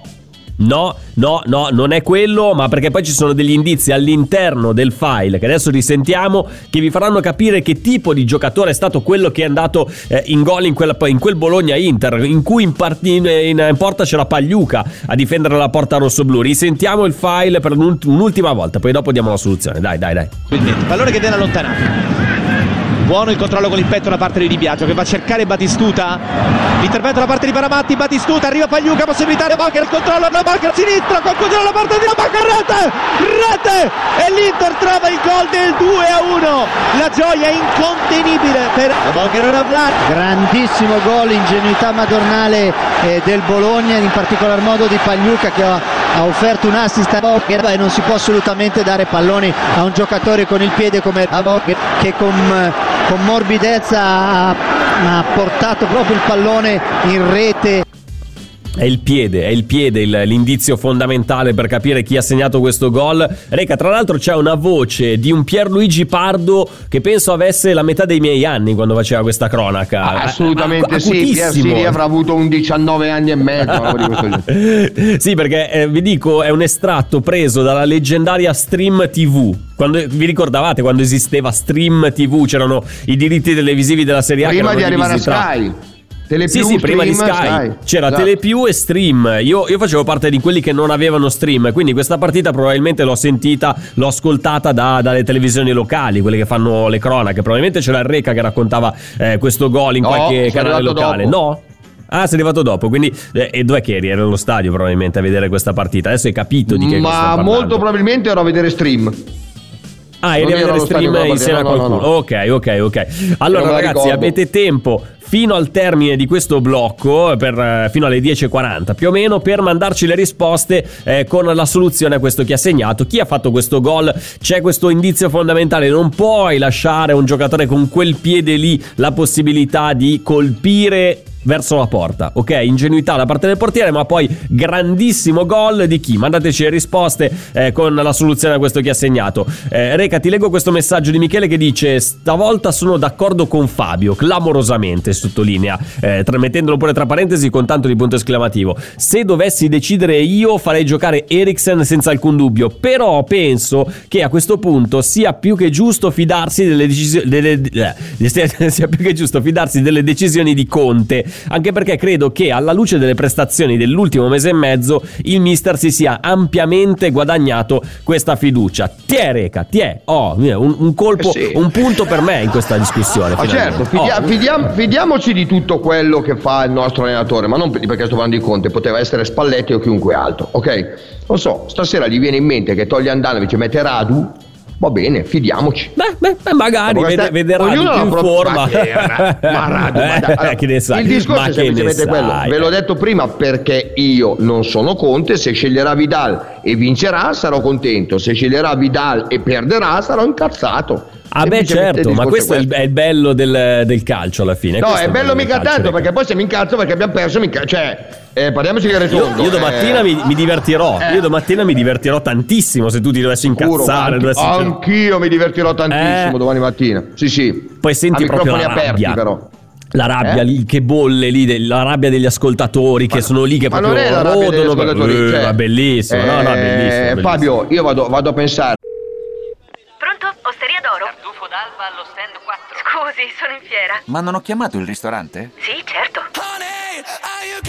[SPEAKER 2] No, no, no, non è quello, ma perché poi ci sono degli indizi all'interno del file che adesso risentiamo che vi faranno capire che tipo di giocatore è stato quello che è andato eh, in gol in, in quel Bologna-Inter, in cui in, part- in, in porta c'era Pagliuca a difendere la porta rossoblù. Risentiamo il file per un'ultima volta, poi dopo diamo la soluzione. Dai, dai, dai.
[SPEAKER 5] Pallone che viene allontanato. Buono il controllo con il petto da parte di Di Biagio che va a cercare Batistuta. L'intervento da parte di Paramatti. Batistuta arriva Pagliuca. Possibilità di Bocca. Il controllo. La Bocca a sinistra. Conclusione dalla parte di Bocca. Rete! Rete! E l'Inter trova il gol del 2 a 1. La gioia incontenibile per Bocca non
[SPEAKER 6] Grandissimo gol, ingenuità madornale eh, del Bologna, in particolar modo di Pagliuca che ha, ha offerto un assist a Bocca e non si può assolutamente dare palloni a un giocatore con il piede come Bocca che con con morbidezza ha, portato proprio il pallone in rete
[SPEAKER 2] è il piede, è il piede il, l'indizio fondamentale per capire chi ha segnato questo gol. Reca, tra l'altro c'è una voce di un Pierluigi Pardo che penso avesse la metà dei miei anni quando faceva questa cronaca.
[SPEAKER 3] Ah, assolutamente sì, Pier Siri avrà avuto un 19 anni e mezzo.
[SPEAKER 2] sì, perché eh, vi dico, è un estratto preso dalla leggendaria Stream TV. Quando, vi ricordavate quando esisteva Stream TV? C'erano i diritti televisivi della serie A.
[SPEAKER 3] Prima di arrivare a Sky.
[SPEAKER 2] Tra... Telepiù, sì, sì, prima di Sky, Sky. c'era esatto. Telepiù e Stream. Io, io, facevo parte di quelli che non avevano Stream, quindi questa partita probabilmente l'ho sentita, l'ho ascoltata da, dalle televisioni locali, quelle che fanno le cronache. Probabilmente c'era il Reca che raccontava eh, questo gol in no, qualche canale locale.
[SPEAKER 3] Dopo.
[SPEAKER 2] No? Ah, sei arrivato dopo, quindi eh, e dov'è che eri? Ero allo stadio probabilmente a vedere questa partita. Adesso hai capito di che
[SPEAKER 3] Ma molto probabilmente ero a vedere stream.
[SPEAKER 2] Ah, eri a vedere stream insieme no, a qualcuno. No, no, ok, ok, ok. Allora, ragazzi, avete tempo fino al termine di questo blocco, per, eh, fino alle 10.40 più o meno, per mandarci le risposte eh, con la soluzione a questo chi ha segnato, chi ha fatto questo gol. C'è questo indizio fondamentale, non puoi lasciare a un giocatore con quel piede lì la possibilità di colpire verso la porta. Ok, ingenuità da parte del portiere, ma poi grandissimo gol di chi? Mandateci le risposte eh, con la soluzione a questo che ha segnato. Eh, Reca, ti leggo questo messaggio di Michele che dice: Stavolta sono d'accordo con Fabio, clamorosamente, sottolinea, eh, mettendolo pure tra parentesi con tanto di punto esclamativo. Se dovessi decidere io, farei giocare Eriksen senza alcun dubbio. Però penso che a questo punto sia più che giusto fidarsi delle decisioni. Delle, eh, sia più che giusto fidarsi delle decisioni di Conte anche perché credo che alla luce delle prestazioni dell'ultimo mese e mezzo il mister si sia ampiamente guadagnato questa fiducia. Tiè Reca, tiè, oh, un, un colpo, eh sì. un punto per me in questa discussione.
[SPEAKER 3] Ma certo, fidia- oh. fidiam- fidiamoci di tutto quello che fa il nostro allenatore, ma non perché sto parlando di Conte, poteva essere Spalletti o chiunque altro, ok? Non so, stasera gli viene in mente che toglie Andanovic e mette Radu, Va bene, fidiamoci.
[SPEAKER 2] Beh, beh, beh magari vede, vederà di più in forma.
[SPEAKER 3] Ma, ne sai? Il discorso ma è semplicemente quello. Ve l'ho detto prima perché io non sono Conte. Se sceglierà Vidal e vincerà, sarò contento. Se sceglierà Vidal e perderà, sarò incazzato.
[SPEAKER 2] Ah beh certo, ma questo è il, è il bello del, del, calcio alla fine.
[SPEAKER 3] No,
[SPEAKER 2] questo
[SPEAKER 3] è bello mica tanto perché poi se mi incazzo perché abbiamo perso, mi incazzo. Cioè, eh, parliamoci che
[SPEAKER 2] io, io domattina eh, mi, mi, divertirò. Eh. Io domattina mi divertirò tantissimo se tu ti dovessi incazzare.
[SPEAKER 3] Anche,
[SPEAKER 2] dovessi...
[SPEAKER 3] Anch'io mi divertirò tantissimo eh. domani mattina. Sì, sì.
[SPEAKER 2] Poi senti A proprio la rabbia. aperti però. La rabbia eh? lì che bolle lì, la rabbia degli ascoltatori che ma, sono lì che proprio non è la rabbia rodono. Degli ascoltatori,
[SPEAKER 3] eh,
[SPEAKER 2] cioè, bellissimo, no, no, bellissimo,
[SPEAKER 3] eh, bellissimo. Fabio, io vado, vado a pensare
[SPEAKER 7] d'alba allo stand 4. Scusi, sono in fiera.
[SPEAKER 8] Ma non ho chiamato il ristorante?
[SPEAKER 7] Sì, certo.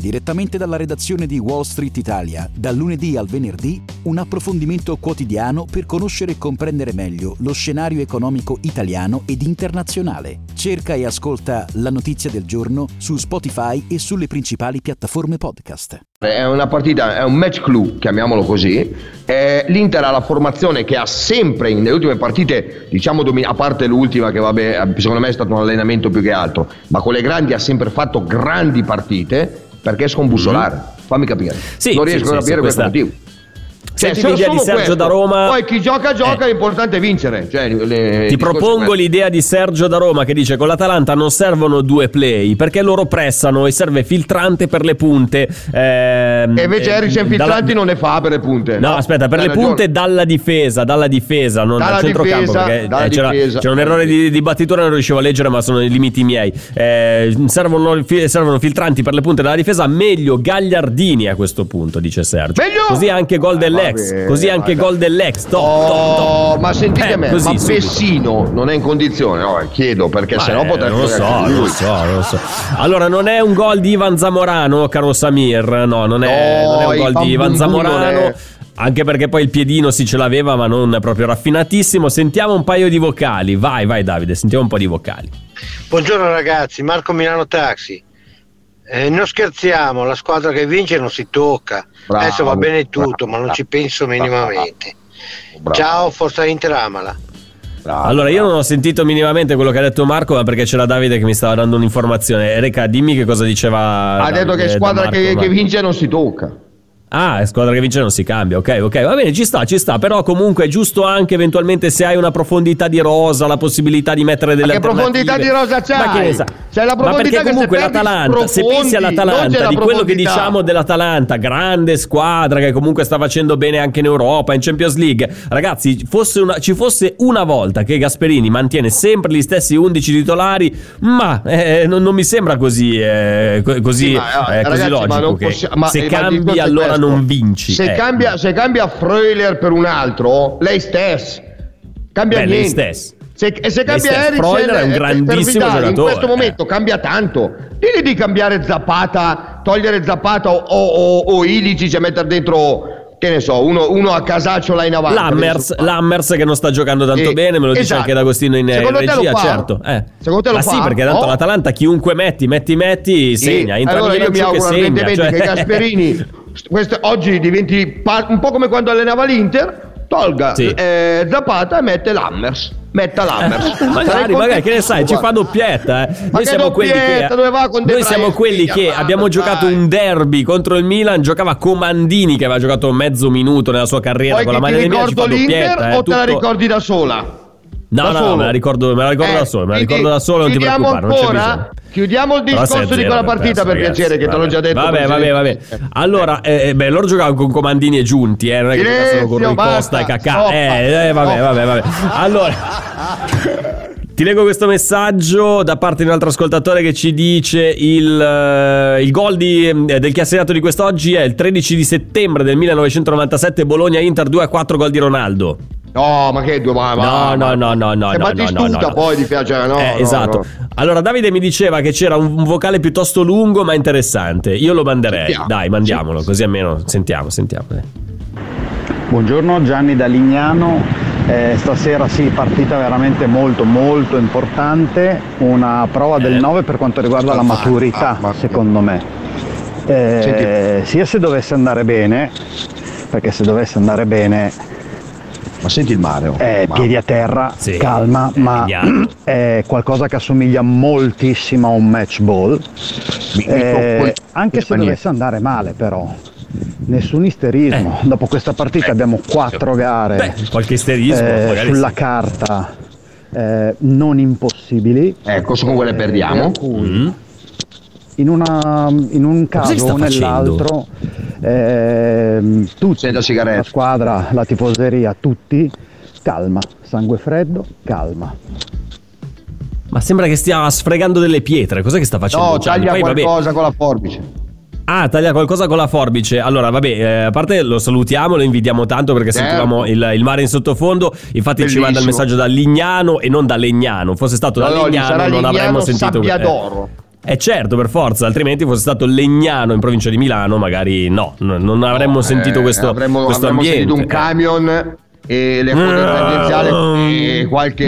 [SPEAKER 9] Direttamente dalla redazione di Wall Street Italia, dal lunedì al venerdì, un approfondimento quotidiano per conoscere e comprendere meglio lo scenario economico italiano ed internazionale. Cerca e ascolta la notizia del giorno su Spotify e sulle principali piattaforme podcast.
[SPEAKER 3] È una partita, è un match clue, chiamiamolo così. Eh, L'Inter ha la formazione che ha sempre nelle ultime partite, diciamo a parte l'ultima che vabbè, secondo me è stato un allenamento più che altro, ma con le grandi ha sempre fatto grandi partite perché è scombussolare. Mm-hmm. Fammi capire. Sì, non riesco sì, a capire sì, questo questa... motivo.
[SPEAKER 2] Senti
[SPEAKER 3] se
[SPEAKER 2] l'idea di Sergio
[SPEAKER 3] questo.
[SPEAKER 2] da Roma.
[SPEAKER 3] Poi chi gioca gioca,
[SPEAKER 2] Eh.
[SPEAKER 3] l'importante è vincere. Cioè, le-
[SPEAKER 2] Ti propongo l'idea di Sergio da Roma che dice con l'Atalanta non servono due play perché loro pressano e serve filtrante per le punte. ehm,
[SPEAKER 3] E invece
[SPEAKER 2] eh,
[SPEAKER 3] Eriksen
[SPEAKER 2] dalla-
[SPEAKER 3] filtranti non ne fa per le punte.
[SPEAKER 2] No, aspetta, per le
[SPEAKER 3] ragione.
[SPEAKER 2] punte dalla difesa, dalla difesa, non
[SPEAKER 3] Dalla
[SPEAKER 2] dal centrocampo.
[SPEAKER 3] difesa,
[SPEAKER 2] perché
[SPEAKER 3] dalla
[SPEAKER 2] eh, c'era,
[SPEAKER 3] difesa.
[SPEAKER 2] c'era un errore di, di battitura, non riuscivo a leggere, ma sono i limiti miei. Eh, servono, servono filtranti per le punte della difesa. Meglio Gagliardini a questo punto, dice Sergio.
[SPEAKER 3] Meglio?
[SPEAKER 2] Così anche gol dell'ex. così anche
[SPEAKER 3] guarda.
[SPEAKER 2] gol dell'ex. Top,
[SPEAKER 3] Oh,
[SPEAKER 2] top, top.
[SPEAKER 3] ma sentite
[SPEAKER 2] Eh,
[SPEAKER 3] me,
[SPEAKER 2] così,
[SPEAKER 3] ma. Pessino non è in condizione? No, chiedo perché
[SPEAKER 2] Ma,
[SPEAKER 3] sennò
[SPEAKER 2] eh,
[SPEAKER 3] potrebbe
[SPEAKER 2] non lo so, lo so, non lo so. Allora, non è un gol di Ivan Zamorano, caro Samir. No, non è,
[SPEAKER 3] No,
[SPEAKER 2] non è un gol di Ivan Zamorano. Anche perché poi il piedino sì ce l'aveva, ma non proprio raffinatissimo. Sentiamo un paio di vocali. Vai, vai, Davide, sentiamo un po' di vocali.
[SPEAKER 10] Buongiorno ragazzi, Marco Milano Taxi. Eh, non scherziamo, la squadra che vince non si tocca.
[SPEAKER 3] Bravo,
[SPEAKER 10] Adesso va bene tutto,
[SPEAKER 3] bravo,
[SPEAKER 10] ma non ci penso minimamente.
[SPEAKER 3] bravo.
[SPEAKER 10] Ciao, Forza Inter Amala.
[SPEAKER 3] Bravo,
[SPEAKER 2] allora, io non ho sentito minimamente quello che ha detto Marco, ma perché c'era Davide che mi stava dando un'informazione. Reca, dimmi che cosa diceva.
[SPEAKER 3] Ha detto
[SPEAKER 2] Davide
[SPEAKER 3] che
[SPEAKER 2] da
[SPEAKER 3] squadra
[SPEAKER 2] Marco,
[SPEAKER 3] che, che vince non si tocca.
[SPEAKER 2] Ah, squadra che vince non si cambia, ok, ok, va bene, ci sta, ci sta, però comunque è giusto anche eventualmente se hai una profondità di rosa, la possibilità di mettere delle
[SPEAKER 3] Ma che profondità di rosa?
[SPEAKER 2] Ma che ne sa?
[SPEAKER 3] C'hai la
[SPEAKER 2] Ma
[SPEAKER 3] profondità
[SPEAKER 2] perché
[SPEAKER 3] che se
[SPEAKER 2] comunque
[SPEAKER 3] perdi
[SPEAKER 2] l'Atalanta, se pensi
[SPEAKER 3] c'è
[SPEAKER 2] all'Atalanta,
[SPEAKER 3] la
[SPEAKER 2] di quello che diciamo dell'Atalanta, grande squadra che comunque sta facendo bene anche in Europa, in Champions League, ragazzi, fosse una- ci fosse una volta che Gasperini mantiene sempre gli stessi 11 titolari, ma eh, non, non mi sembra così, eh, co- così,
[SPEAKER 3] Sì, ma,
[SPEAKER 2] eh,
[SPEAKER 3] eh,
[SPEAKER 2] così
[SPEAKER 3] ragazzi, ma
[SPEAKER 2] logico che
[SPEAKER 3] possi- ma-
[SPEAKER 2] se
[SPEAKER 3] eh, ma
[SPEAKER 2] cambi allora. Non vinci.
[SPEAKER 3] Se
[SPEAKER 2] eh.
[SPEAKER 3] cambia, se cambia Freuler per un altro, lei stesso cambia
[SPEAKER 2] Beh, lei
[SPEAKER 3] niente.
[SPEAKER 2] stesso.
[SPEAKER 3] Se, e se
[SPEAKER 2] Lei
[SPEAKER 3] cambia. Eriksen
[SPEAKER 2] è un
[SPEAKER 3] eh,
[SPEAKER 2] grandissimo
[SPEAKER 3] Vidal,
[SPEAKER 2] giocatore,
[SPEAKER 3] in questo
[SPEAKER 2] eh.
[SPEAKER 3] momento cambia tanto. Digli di cambiare Zapata, togliere Zapata o, o, o Ilicic e mettere dentro che ne so, uno, uno a casaccio là in avanti.
[SPEAKER 2] Lammers, Lammers che non sta giocando tanto
[SPEAKER 3] Sì,
[SPEAKER 2] bene, me lo dice
[SPEAKER 3] esatto.
[SPEAKER 2] anche D'Agostino in, in
[SPEAKER 3] Secondo lo
[SPEAKER 2] regia, certo. Eh.
[SPEAKER 3] Secondo te lo
[SPEAKER 2] Ma sì,
[SPEAKER 3] fa?
[SPEAKER 2] perché tanto
[SPEAKER 3] No?
[SPEAKER 2] l'Atalanta chiunque metti, metti, metti, segna.
[SPEAKER 3] Sì,
[SPEAKER 2] Entra
[SPEAKER 3] allora io mi auguro
[SPEAKER 2] e segna. cioè-
[SPEAKER 3] che Gasperini questo- oggi diventi un po' come quando allenava l'Inter, tolga
[SPEAKER 2] Sì.
[SPEAKER 3] eh, Zapata e mette Lammers. Metta Lammers. Sarei
[SPEAKER 2] Magari, magari, che ne sai, ci fa doppietta. Eh.
[SPEAKER 3] Ma che doppietta? De
[SPEAKER 2] noi siamo quelli che
[SPEAKER 3] Guarda,
[SPEAKER 2] abbiamo giocato
[SPEAKER 3] dai.
[SPEAKER 2] un derby contro il Milan. Giocava Comandini che aveva giocato mezzo minuto nella sua carriera
[SPEAKER 3] Poi
[SPEAKER 2] con la
[SPEAKER 3] che
[SPEAKER 2] maglia del Milan. Ci fa doppietta. eh,
[SPEAKER 3] o te la ricordi da sola?
[SPEAKER 2] No,
[SPEAKER 3] da
[SPEAKER 2] no,
[SPEAKER 3] solo?
[SPEAKER 2] me la ricordo, me la ricordo
[SPEAKER 3] Eh,
[SPEAKER 2] da solo. Me la ricordo da solo, non ti preoccupare,
[SPEAKER 3] ancora? Chiudiamo il discorso
[SPEAKER 2] 6-0
[SPEAKER 3] di quella partita
[SPEAKER 2] perso,
[SPEAKER 3] per
[SPEAKER 2] ragazzi,
[SPEAKER 3] piacere, che te l'ho già detto.
[SPEAKER 2] Vabbè, vabbè, vabbè. Allora, eh, beh, loro giocavano con comandini e giunti, eh, non è che giocassero con Rui Costa e Cacà. Eh, eh, vabbè, vabbè, vabbè. Allora. Ti leggo questo messaggio da parte di un altro ascoltatore che ci dice il, eh, il gol di- eh, del chiassinato di quest'oggi è il 13 di settembre del 1997 Bologna-Inter 2-4 gol di Ronaldo.
[SPEAKER 3] No, ma che due ma,
[SPEAKER 2] No, no, no, no, no,
[SPEAKER 3] Se
[SPEAKER 2] no,
[SPEAKER 3] Battistuta
[SPEAKER 2] no, no, no.
[SPEAKER 3] poi ti piace, no?
[SPEAKER 2] Eh,
[SPEAKER 3] no,
[SPEAKER 2] esatto.
[SPEAKER 3] no.
[SPEAKER 2] Allora, Davide mi diceva che c'era un, vocale piuttosto lungo ma interessante. Io lo manderei.
[SPEAKER 3] Sentiamo.
[SPEAKER 2] Dai, mandiamolo,
[SPEAKER 3] Sì.
[SPEAKER 2] così almeno sentiamo, sentiamo. eh.
[SPEAKER 11] Buongiorno Gianni da Lignano, Eh, stasera sì, partita veramente molto molto importante, una prova del 9 per quanto riguarda la maturità
[SPEAKER 3] ah, ma-
[SPEAKER 11] secondo me. Eh, sia se dovesse andare bene, perché se dovesse andare bene
[SPEAKER 3] Ma senti il mare. oh.
[SPEAKER 11] eh,
[SPEAKER 3] Ma-
[SPEAKER 11] piedi a terra,
[SPEAKER 2] Sì.
[SPEAKER 11] calma, ma
[SPEAKER 2] Vediamo.
[SPEAKER 11] è qualcosa che assomiglia moltissimo a un match ball.
[SPEAKER 3] Mi- mi
[SPEAKER 11] Eh, anche se dovesse andare male però, nessun isterismo. Dopo questa partita abbiamo quattro gare
[SPEAKER 2] Beh, qualche isterismo,
[SPEAKER 11] eh, sulla
[SPEAKER 2] sì.
[SPEAKER 11] carta eh, non impossibili.
[SPEAKER 3] Ecco, su come le perdiamo.
[SPEAKER 11] per cui
[SPEAKER 2] Mm.
[SPEAKER 11] in, una- in un caso o nell'altro, ehm, tutti, la squadra, la tifoseria, tutti, calma, sangue freddo, calma.
[SPEAKER 2] Ma sembra che stia sfregando delle pietre. Cos'è che sta facendo?
[SPEAKER 3] No,
[SPEAKER 2] Gianni?
[SPEAKER 3] taglia
[SPEAKER 2] Poi, vabbè,
[SPEAKER 3] qualcosa con la forbice.
[SPEAKER 2] Ah, taglia qualcosa con la forbice. Allora, vabbè, eh, a parte lo salutiamo, lo invidiamo tanto perché
[SPEAKER 3] Certo.
[SPEAKER 2] sentivamo il, il mare in sottofondo. Infatti ci manda il
[SPEAKER 3] Bellissimo.
[SPEAKER 2] messaggio da Lignano e non da Legnano. Fosse stato da
[SPEAKER 3] No, no, gli
[SPEAKER 2] Legnano
[SPEAKER 3] sarà
[SPEAKER 2] non
[SPEAKER 3] Lignano
[SPEAKER 2] avremmo sentito
[SPEAKER 3] Sabbia
[SPEAKER 2] eh.
[SPEAKER 3] d'Oro.
[SPEAKER 2] Eh certo, per forza, altrimenti fosse stato Legnano in provincia di Milano, magari no, non avremmo sentito
[SPEAKER 3] Eh,
[SPEAKER 2] questo,
[SPEAKER 3] avremmo,
[SPEAKER 2] questo
[SPEAKER 3] avremmo
[SPEAKER 2] ambiente.
[SPEAKER 3] sentito un camion e le code tangenziali e qualche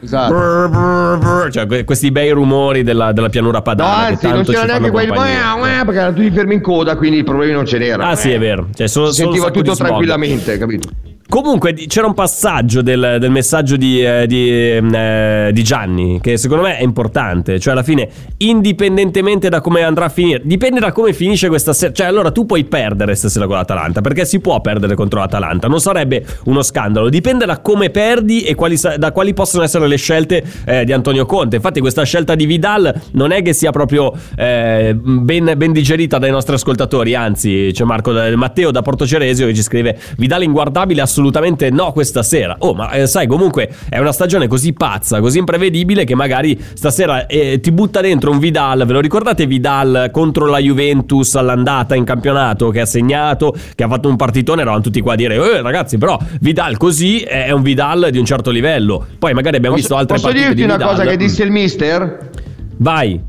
[SPEAKER 3] esatto.
[SPEAKER 2] Cioè, que- questi bei rumori della, della pianura
[SPEAKER 3] No,
[SPEAKER 2] padana. che
[SPEAKER 3] anzi, non c'era neanche
[SPEAKER 2] compagnia.
[SPEAKER 3] perché erano tutti fermi in coda, quindi i problemi non ce n'erano.
[SPEAKER 2] Ah, sì,
[SPEAKER 3] Eh.
[SPEAKER 2] è vero. Cioè, solo,
[SPEAKER 3] Si sentiva tutto tranquillamente, capito?
[SPEAKER 2] Comunque c'era un passaggio del, del messaggio di, eh, di, eh, di Gianni che secondo me è importante. Cioè, alla fine, indipendentemente da come andrà a finire, dipende da come finisce questa sera. Cioè, allora tu puoi perdere stasera con l'Atalanta perché si può perdere contro l'Atalanta. Non sarebbe uno scandalo. Dipende da come perdi e quali da quali possono essere le scelte eh, di Antonio Conte. Infatti, questa scelta di Vidal non è che sia proprio eh, ben, ben digerita dai nostri ascoltatori. Anzi, c'è Marco Matteo da Porto Ceresio che ci scrive: Vidal inguardabile, assolutamente no questa sera. Oh, ma eh, sai, comunque è una stagione così pazza, così imprevedibile che magari stasera eh, ti butta dentro un Vidal. Ve lo ricordate Vidal contro la Juventus all'andata in campionato che ha segnato, che ha fatto un partitone? Eravamo tutti qua a dire: Eh, ragazzi, però Vidal così è un Vidal di un certo livello. Poi magari abbiamo visto altre
[SPEAKER 3] Posso
[SPEAKER 2] partite
[SPEAKER 3] dirti
[SPEAKER 2] di
[SPEAKER 3] una cosa che disse il mister?
[SPEAKER 2] Vai.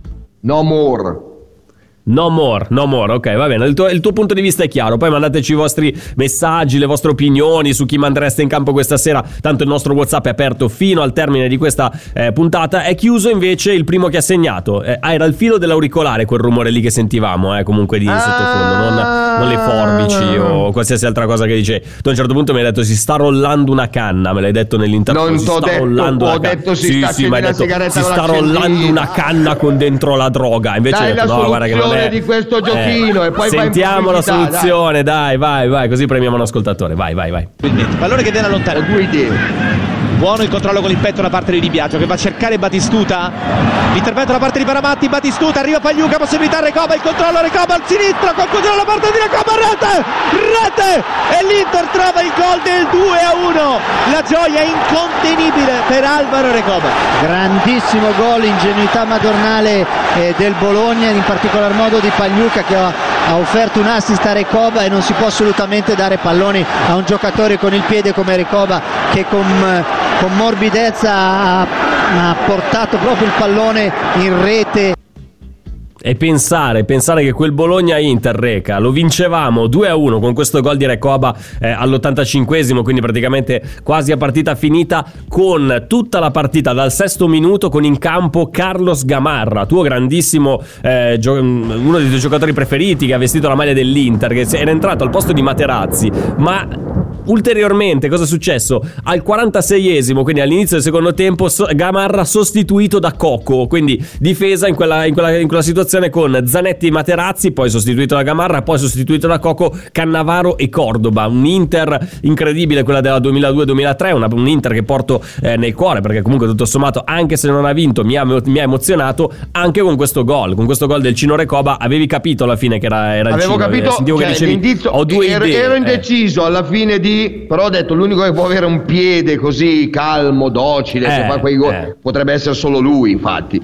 [SPEAKER 3] No more.
[SPEAKER 2] No more, no more, ok, va bene. Il tuo, il tuo punto di vista è chiaro. Poi mandateci i vostri messaggi, le vostre opinioni su chi mandereste in campo questa sera. Tanto il nostro WhatsApp è aperto fino al termine di questa eh, puntata. È chiuso invece il primo che ha segnato. Eh, ah, era il filo dell'auricolare quel rumore lì che sentivamo, eh, comunque di sottofondo, non, non le forbici o qualsiasi altra cosa che dice. Tu a un certo punto mi hai detto si sta rollando una canna, me l'hai detto nell'interno.
[SPEAKER 3] Non
[SPEAKER 2] si sta
[SPEAKER 3] detto,
[SPEAKER 2] rollando
[SPEAKER 3] ho
[SPEAKER 2] una canna.
[SPEAKER 3] detto si
[SPEAKER 2] sì, sì, hai detto si sta rollando una canna con dentro la droga. Invece
[SPEAKER 3] Dai
[SPEAKER 2] ho detto no, guarda che non
[SPEAKER 3] soluzione di questo giochino e poi
[SPEAKER 2] Sentiamo la soluzione, dai. vai, vai, così premiamo un ascoltatore. Vai, vai, vai.
[SPEAKER 5] Pallone che viene allontanato.
[SPEAKER 3] Due idee.
[SPEAKER 5] Buono il controllo con il petto da parte di Di Biagio che va a cercare Batistuta. L'intervento da parte di Paramatti, Batistuta, arriva Pagliuca, possibilità Recoba, il controllo Recoba al sinistro, conclusione alla parte di Recoba, rete! Rete! E l'Inter trova il gol del 2 a 1. La gioia incontenibile per Alvaro Recoba.
[SPEAKER 6] Grandissimo gol, ingenuità madornale eh, del Bologna, in particolar modo di Pagliuca che ha, ha offerto un assist a Recoba e non si può assolutamente dare palloni a un giocatore con il piede come Recoba che con, eh, con morbidezza ha, ha portato proprio il pallone in rete.
[SPEAKER 2] E pensare, pensare che quel Bologna-Inter, Reca, lo vincevamo 2-1 con questo gol di Recoba eh, all'85esimo, quindi praticamente quasi a partita finita, con tutta la partita dal sesto minuto con in campo Carlos Gamarra, tuo grandissimo, eh, gio- uno dei tuoi giocatori preferiti che ha vestito la maglia dell'Inter, che era entrato al posto di Materazzi, ma ulteriormente cosa è successo? Al 46esimo, quindi all'inizio del secondo tempo, Gamarra sostituito da Coco, quindi difesa in quella, in quella- in quella situazione con Zanetti e Materazzi, poi sostituito da Gamarra, poi sostituito da Coco, Cannavaro e Cordoba. Un Inter incredibile, quella della 2002-2003, una- un Inter che porto eh, nel cuore, perché comunque tutto sommato, anche se non ha vinto, mi ha, mi ha emozionato anche con questo gol, con questo gol del Cino Recoba, avevi capito alla fine che era, era il
[SPEAKER 3] Avevo
[SPEAKER 2] Cino, eh,
[SPEAKER 3] capito,
[SPEAKER 2] sentivo che
[SPEAKER 3] cioè,
[SPEAKER 2] dicevi, ho due
[SPEAKER 3] ero,
[SPEAKER 2] idee.
[SPEAKER 3] ero
[SPEAKER 2] eh.
[SPEAKER 3] indeciso alla fine di, però ho detto l'unico che può avere un piede così calmo, docile,
[SPEAKER 2] Eh,
[SPEAKER 3] fa quei gol,
[SPEAKER 2] eh.
[SPEAKER 3] potrebbe essere solo lui, infatti.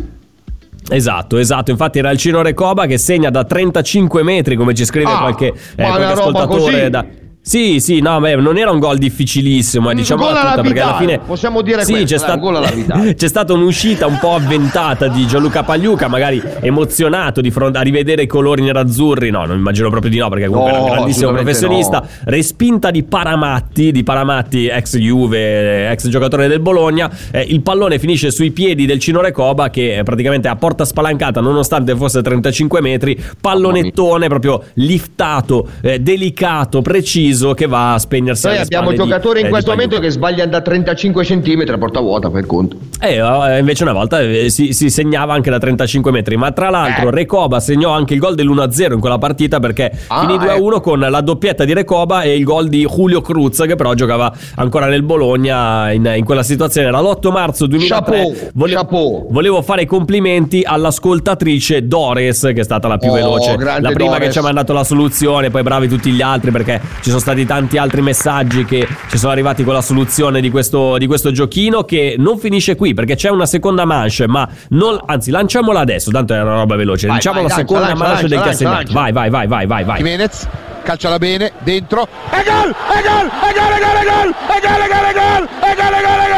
[SPEAKER 2] Esatto, esatto. Infatti era il Cino Recoba che segna da 35 metri, come ci scrive
[SPEAKER 3] Ah,
[SPEAKER 2] qualche, eh, qualche ascoltatore. Da... Sì, sì, no, beh, non era un gol difficilissimo, eh, diciamo
[SPEAKER 3] gol
[SPEAKER 2] tutta, perché alla fine
[SPEAKER 3] possiamo dire
[SPEAKER 2] sì,
[SPEAKER 3] questo,
[SPEAKER 2] c'è,
[SPEAKER 3] un gol alla Vidal.
[SPEAKER 2] c'è stata un'uscita un po' avventata di Gianluca Pagliuca, magari emozionato di fronte a rivedere i colori nerazzurri. No, non immagino proprio di no, perché comunque era un
[SPEAKER 3] No,
[SPEAKER 2] grandissimo professionista.
[SPEAKER 3] no.
[SPEAKER 2] Respinta di Paramatti, di Paramatti, ex Juve, ex giocatore del Bologna. Eh, il pallone finisce sui piedi del Cino Recoba che eh, praticamente a porta spalancata, nonostante fosse 35 metri, pallonettone proprio liftato, eh, delicato, preciso che va a spegnersi
[SPEAKER 3] Noi abbiamo
[SPEAKER 2] di-
[SPEAKER 3] giocatori in
[SPEAKER 2] eh, di
[SPEAKER 3] questo
[SPEAKER 2] Pagliuca.
[SPEAKER 3] momento che sbagliano da 35 cm a porta vuota, per conto.
[SPEAKER 2] Eh, eh, invece una volta eh, si, si segnava anche da 35 metri, ma tra l'altro
[SPEAKER 3] Eh.
[SPEAKER 2] Recoba segnò anche il gol dell'1-0 in quella partita perché
[SPEAKER 3] Ah,
[SPEAKER 2] finì 2-1
[SPEAKER 3] ecco.
[SPEAKER 2] con la doppietta di Recoba e il gol di Julio Cruz che però giocava ancora nel Bologna in, in quella situazione. Era l'8 marzo 2003.
[SPEAKER 3] Chapeau,
[SPEAKER 2] Vole-
[SPEAKER 3] chapeau.
[SPEAKER 2] Volevo fare i complimenti all'ascoltatrice Dores che è stata la più
[SPEAKER 3] Oh,
[SPEAKER 2] veloce, la prima che
[SPEAKER 3] Dores.
[SPEAKER 2] ci ha mandato la soluzione, poi bravi tutti gli altri perché ci sono stati tanti altri messaggi che ci sono arrivati con la soluzione di questo, di questo giochino che non finisce qui perché c'è una seconda manche, ma non, anzi lanciamola adesso, tanto è una roba veloce,
[SPEAKER 3] Vai,
[SPEAKER 2] lanciamo
[SPEAKER 3] vai,
[SPEAKER 2] la
[SPEAKER 3] lancia,
[SPEAKER 2] seconda
[SPEAKER 3] lancia,
[SPEAKER 2] manche del
[SPEAKER 3] lancia,
[SPEAKER 2] segnato.
[SPEAKER 3] lancia.
[SPEAKER 2] Vai, vai, vai, vai, vai, vai.
[SPEAKER 12] Jimenez calciala bene dentro e gol e gol e gol e gol e gol e gol e gol e gol e gol e gol e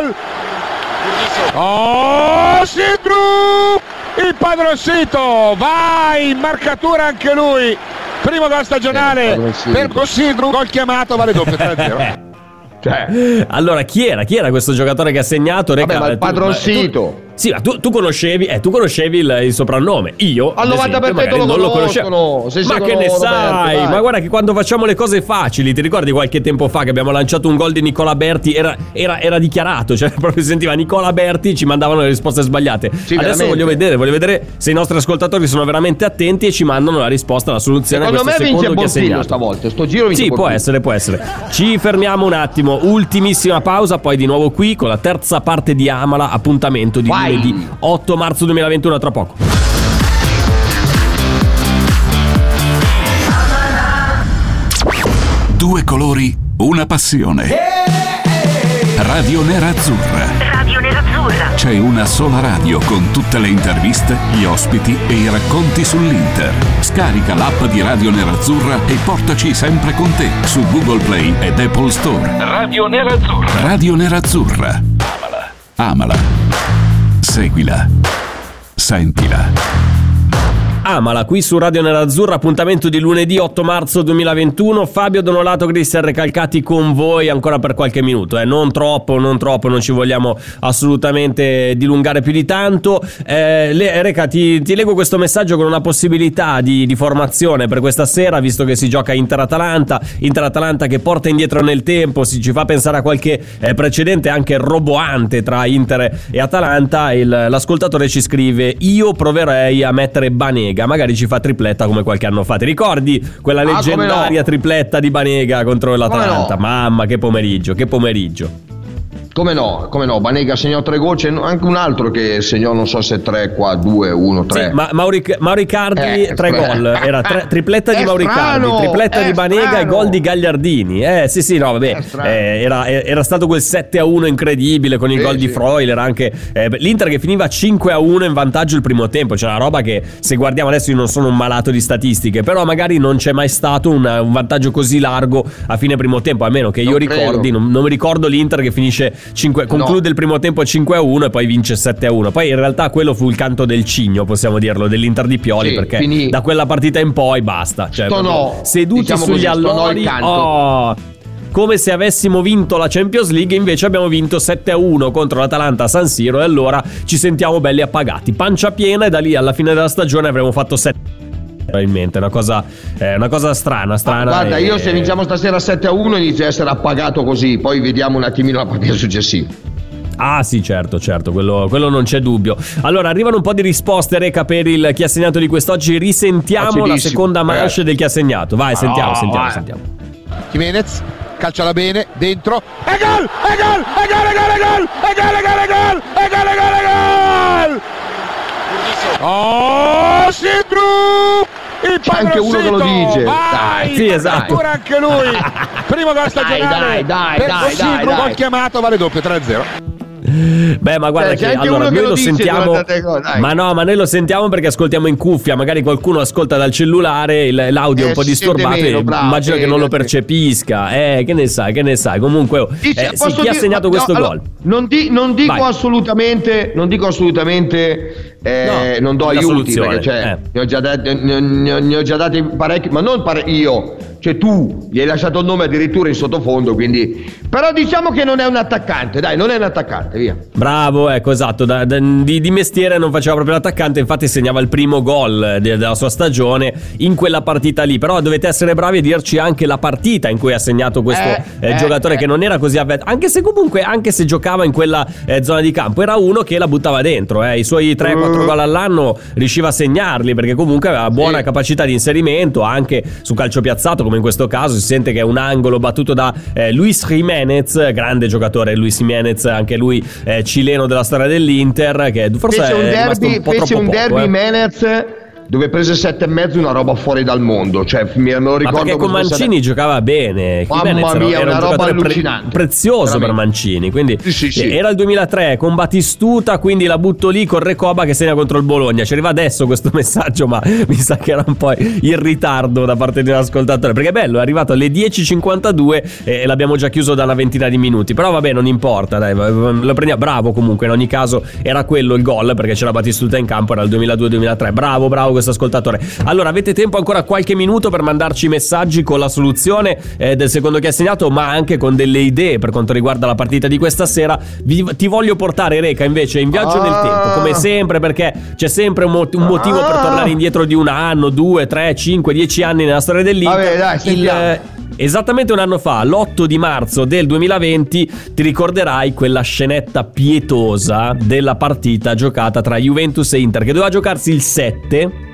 [SPEAKER 12] gol oh Sidru il padroncito vai in marcatura anche lui primo gol stagionale per Cosidru gol chiamato vale doppio 3-0
[SPEAKER 3] Cioè,
[SPEAKER 2] Allora, chi era? Chi era questo giocatore che ha segnato?
[SPEAKER 3] vabbè, ma il
[SPEAKER 2] tu-
[SPEAKER 3] padroncito.
[SPEAKER 2] Sì, ma tu, tu conoscevi, eh, tu conoscevi il, il soprannome. Io
[SPEAKER 3] Al
[SPEAKER 2] ad esempio,
[SPEAKER 3] 90%
[SPEAKER 2] magari
[SPEAKER 3] lo
[SPEAKER 2] non lo conoscevo.
[SPEAKER 3] conoscono, se
[SPEAKER 2] Ma che ne
[SPEAKER 3] conoscono,
[SPEAKER 2] sai?
[SPEAKER 3] Roberto, dai.
[SPEAKER 2] Ma guarda che quando facciamo le cose facili, ti ricordi qualche tempo fa che abbiamo lanciato un gol di Nicola Berti? Era, era- era dichiarato, cioè proprio si sentiva Nicola Berti, ci mandavano le risposte sbagliate. Adesso
[SPEAKER 3] veramente.
[SPEAKER 2] voglio vedere, voglio vedere se i nostri ascoltatori sono veramente attenti e ci mandano la risposta, la soluzione
[SPEAKER 3] Secondo
[SPEAKER 2] a questo
[SPEAKER 3] me vince
[SPEAKER 2] secondo che ha
[SPEAKER 3] Bonfiglio
[SPEAKER 2] segnato.
[SPEAKER 3] stavolta. Sto giro vince
[SPEAKER 2] Sì, può
[SPEAKER 3] Bonfiglio.
[SPEAKER 2] essere, può essere. Ci fermiamo un attimo. Ultimissima pausa, poi di nuovo qui con la terza parte di Amala. Appuntamento di
[SPEAKER 3] Vai.
[SPEAKER 2] Lunedì 8 marzo 2021. Tra poco.
[SPEAKER 1] Due colori, una passione. Radio Nera Azzurra.
[SPEAKER 7] Radio Nerazzurra.
[SPEAKER 1] C'è una sola radio con tutte le interviste, gli ospiti e i racconti sull'Inter. Scarica l'app di Radio Nerazzurra e portaci sempre con te su Google Play ed Apple Store. Radio Nerazzurra. Radio Nerazzurra. Amala. Amala. Seguila. Sentila.
[SPEAKER 2] Amala qui su Radio Nerazzurra, appuntamento di lunedì 8 marzo 2021. Fabio Donolato, Cristian Recalcati con voi ancora per qualche minuto. Eh. Non troppo, non troppo, non ci vogliamo assolutamente dilungare più di tanto. Eh, le- Reca, ti, ti leggo questo messaggio con una possibilità di, di formazione per questa sera, visto che si gioca Inter-Atalanta. Inter-Atalanta che porta indietro nel tempo, si ci fa pensare a qualche eh, precedente anche roboante tra Inter e Atalanta. Il- l'ascoltatore ci scrive: Io proverei a mettere Banega, magari ci fa tripletta come qualche anno fa. Ti ricordi quella
[SPEAKER 3] Ah,
[SPEAKER 2] leggendaria
[SPEAKER 3] no.
[SPEAKER 2] tripletta di Banega contro l'Atalanta?
[SPEAKER 3] no.
[SPEAKER 2] Mamma, che pomeriggio, che pomeriggio.
[SPEAKER 3] Come no, come no, Banega segnò tre gol, c'è anche un altro che segnò non so se tre qua, due, uno, tre.
[SPEAKER 2] Sì, ma Mauri, Mauricardi,
[SPEAKER 3] Eh,
[SPEAKER 2] tre gol. Era tre- tripletta di Mauricardi,
[SPEAKER 3] strano,
[SPEAKER 2] tripletta di Banega e
[SPEAKER 3] strano.
[SPEAKER 2] gol di Gagliardini. Eh, sì, sì, no, vabbè. eh, era, era stato quel 7 a 1 incredibile con il
[SPEAKER 3] Sì,
[SPEAKER 2] gol di
[SPEAKER 3] sì.
[SPEAKER 2] Freuler. Anche eh, l'Inter che finiva 5 a 1 in vantaggio il primo tempo. C'è una roba che, se guardiamo adesso, io non sono un malato di statistiche, però magari non c'è mai stato un, un vantaggio così largo a fine primo tempo. Almeno che io
[SPEAKER 3] Non
[SPEAKER 2] ricordi,
[SPEAKER 3] credo.
[SPEAKER 2] non, non mi ricordo l'Inter che finisce 5, conclude il primo tempo 5 a 1 e poi vince 7 a 1. Poi in realtà quello fu il canto del cigno, possiamo dirlo, dell'Inter di Pioli,
[SPEAKER 3] Sì,
[SPEAKER 2] perché
[SPEAKER 3] finì.
[SPEAKER 2] da quella partita in poi basta. Cioè, proprio seduti
[SPEAKER 3] Diciamo
[SPEAKER 2] sugli
[SPEAKER 3] così,
[SPEAKER 2] allori. Oh, come se avessimo vinto la Champions League, invece abbiamo vinto 7 a 1 contro l'Atalanta a San Siro e allora ci sentiamo belli appagati. Pancia piena e da lì alla fine della stagione avremo fatto 7 probabilmente, una cosa, eh, una cosa strana, strana.
[SPEAKER 3] Guarda,
[SPEAKER 2] e-
[SPEAKER 3] io se vinciamo stasera 7 a 1 inizio a essere appagato così, poi vediamo un attimino la partita successiva.
[SPEAKER 2] Ah sì certo certo quello, quello non c'è dubbio Allora arrivano un po' di risposte Reca per il chi ha segnato di quest'oggi Risentiamo la seconda manche
[SPEAKER 3] eh.
[SPEAKER 2] del chi ha segnato Vai sentiamo
[SPEAKER 3] No,
[SPEAKER 2] sentiamo
[SPEAKER 3] vai.
[SPEAKER 2] sentiamo
[SPEAKER 12] Jimenez calciala bene, dentro, e gol, e gol, e gol, e gol, e gol, e gol, e gol, e gol, e gol, e gol, e gol! Oh, Sidru! Il
[SPEAKER 3] C'è anche uno che lo dice.
[SPEAKER 12] vai!
[SPEAKER 2] Sì, esatto.
[SPEAKER 12] Ancora anche lui. Primo gol stagionale.
[SPEAKER 3] dai, dai,
[SPEAKER 12] per
[SPEAKER 3] dai,
[SPEAKER 12] Sidru,
[SPEAKER 3] dai,
[SPEAKER 12] gol
[SPEAKER 3] dai.
[SPEAKER 12] chiamato, vale doppio 3-0.
[SPEAKER 2] Beh ma guarda
[SPEAKER 3] Eh,
[SPEAKER 2] che allora
[SPEAKER 3] che
[SPEAKER 2] noi
[SPEAKER 3] lo
[SPEAKER 2] lo sentiamo. Ma no ma noi lo sentiamo perché ascoltiamo in cuffia Magari qualcuno ascolta dal cellulare il- L'audio è
[SPEAKER 3] Eh,
[SPEAKER 2] un po' disturbato
[SPEAKER 3] meno,
[SPEAKER 2] e
[SPEAKER 3] bravo,
[SPEAKER 2] Immagino
[SPEAKER 3] sì,
[SPEAKER 2] che non lo percepisca Eh che ne sai che ne sai Comunque oh,
[SPEAKER 3] Dice,
[SPEAKER 2] eh, sì, chi ha
[SPEAKER 3] dire-
[SPEAKER 2] segnato
[SPEAKER 3] no,
[SPEAKER 2] questo
[SPEAKER 3] allora,
[SPEAKER 2] gol?
[SPEAKER 3] Non, di- non dico assolutamente, non dico assolutamente, eh,
[SPEAKER 2] No,
[SPEAKER 3] non do aiuti perché cioè,
[SPEAKER 2] eh.
[SPEAKER 3] ne, ho già dati, ne, ne- ne ho già dati parecchi, ma non pare- io, cioè tu gli hai lasciato il nome addirittura in sottofondo, quindi però diciamo che non è un attaccante, dai, non è un attaccante, via.
[SPEAKER 2] Bravo, ecco esatto, da- da- di, di mestiere non faceva proprio l'attaccante, infatti segnava il primo gol de- della sua stagione in quella partita lì, però dovete essere bravi a dirci anche la partita in cui ha segnato questo
[SPEAKER 3] Eh,
[SPEAKER 2] eh,
[SPEAKER 3] eh,
[SPEAKER 2] giocatore
[SPEAKER 3] eh.
[SPEAKER 2] che non era così avvezzo, anche se comunque, anche se giocava in quella eh, zona di campo, era uno che la buttava dentro, eh. i suoi 3-4
[SPEAKER 3] Mm.
[SPEAKER 2] gol all'anno riusciva a segnarli perché comunque aveva buona
[SPEAKER 3] Sì.
[SPEAKER 2] capacità di inserimento, anche su calcio piazzato come in questo caso, si sente che è un angolo battuto da eh, Luis Jimenez, grande giocatore Luis Jimenez, anche lui eh, cileno della storia dell'Inter, che forse
[SPEAKER 3] fece un
[SPEAKER 2] è rimasto
[SPEAKER 3] derby,
[SPEAKER 2] un po'
[SPEAKER 3] fece un
[SPEAKER 2] poco,
[SPEAKER 3] derby
[SPEAKER 2] eh.
[SPEAKER 3] Menez dove prese sette e mezzo una roba fuori dal mondo, cioè me lo
[SPEAKER 2] Ma
[SPEAKER 3] ricordo
[SPEAKER 2] perché con
[SPEAKER 3] se fosse-
[SPEAKER 2] Mancini giocava bene.
[SPEAKER 3] Mamma mia,
[SPEAKER 2] era
[SPEAKER 3] una
[SPEAKER 2] un
[SPEAKER 3] roba
[SPEAKER 2] giocatore pre-
[SPEAKER 3] allucinante.
[SPEAKER 2] prezioso per. Mancini. Quindi
[SPEAKER 3] Sì, sì, sì.
[SPEAKER 2] era il 2003 con Batistuta. Quindi la butto lì con Recoba che segna contro il Bologna. Ci arriva adesso questo messaggio, ma mi sa che era un po' in ritardo da parte di un ascoltatore. Perché è bello, è arrivato alle 10.52 e l'abbiamo già chiuso da una ventina di minuti. Però vabbè, non importa. Dai, lo prendiamo. Bravo comunque. In ogni caso, era quello il gol perché c'era Batistuta in campo. Era il 2002-2003. Bravo, bravo. Questo ascoltatore. Allora, avete tempo ancora qualche minuto per mandarci messaggi con la soluzione eh, del secondo che ha segnato, ma anche con delle idee per quanto riguarda la partita di questa sera. Vi- ti voglio portare, Reca, invece, in viaggio nel
[SPEAKER 3] Ah.
[SPEAKER 2] tempo, come sempre, perché c'è sempre un, mo- un motivo per
[SPEAKER 3] Ah.
[SPEAKER 2] tornare indietro di un anno, due, tre, cinque, dieci anni nella storia dell'Inter.
[SPEAKER 3] Vabbè, dai, sentiamo.
[SPEAKER 2] eh, Esattamente un anno fa, l'8 di marzo del 2020, ti ricorderai quella scenetta pietosa della partita giocata tra Juventus e Inter, che doveva giocarsi il 7.